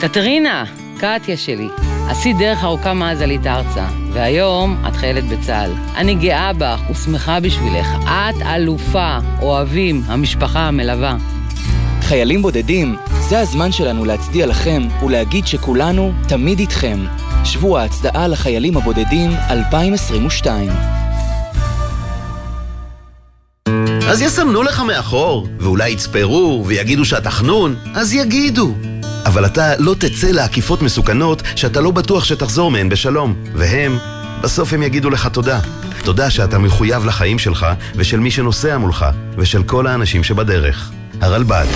קטרינה, קטיה שלי, עשית דרך ארוכה מאז עלית ארצה, והיום את חיילת בצה"ל. אני גאה בך ושמחה בשבילך. את אלופה, אוהבים, המשפחה המלווה. חיילים בודדים, זה הזמן שלנו להצדיע לכם ולהגיד שכולנו תמיד איתכם. שבוע ההצדעה לחיילים הבודדים 2022 אז יסמנו לך מאחור, ואולי יצפרו ויגידו שאתה חנון, אז יגידו. אבל אתה לא תצא לעקיפות מסוכנות שאתה לא בטוח שתחזור מהן בשלום. והם, בסוף הם יגידו לך תודה. תודה שאתה מחויב לחיים שלך ושל מי שנוסע מולך, ושל כל האנשים שבדרך. הרלב"ד.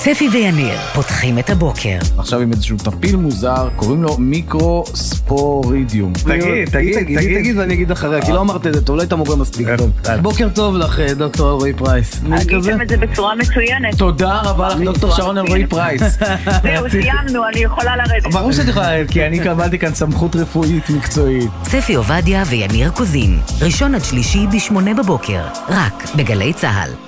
ספי ויניר פותחים את הבוקר. עכשיו עם איזשהו טפיל מוזר, קוראים לו מיקרוספורידיום. תגיד, תגיד, תגיד, תגיד ואני אגיד אחריה, כי לא אמרת את זה טוב, לא היית מורה מספיק טוב. בוקר טוב לך, אה, דוקטור אלרועי פרייס. עשיתם את זה בצורה מצוינת. תודה רבה לך, דוקטור שרון אלרועי פרייס. [laughs] זהו, סיימנו, אני יכולה לרדת. ברור שאת יכולה לרדת, כי אני קבלתי כאן סמכות רפואית מקצועית. ספי עובדיה ויניר קוזין, ראשון עד שלישי בשמונה בבוקר, רק בגלי צה"ל.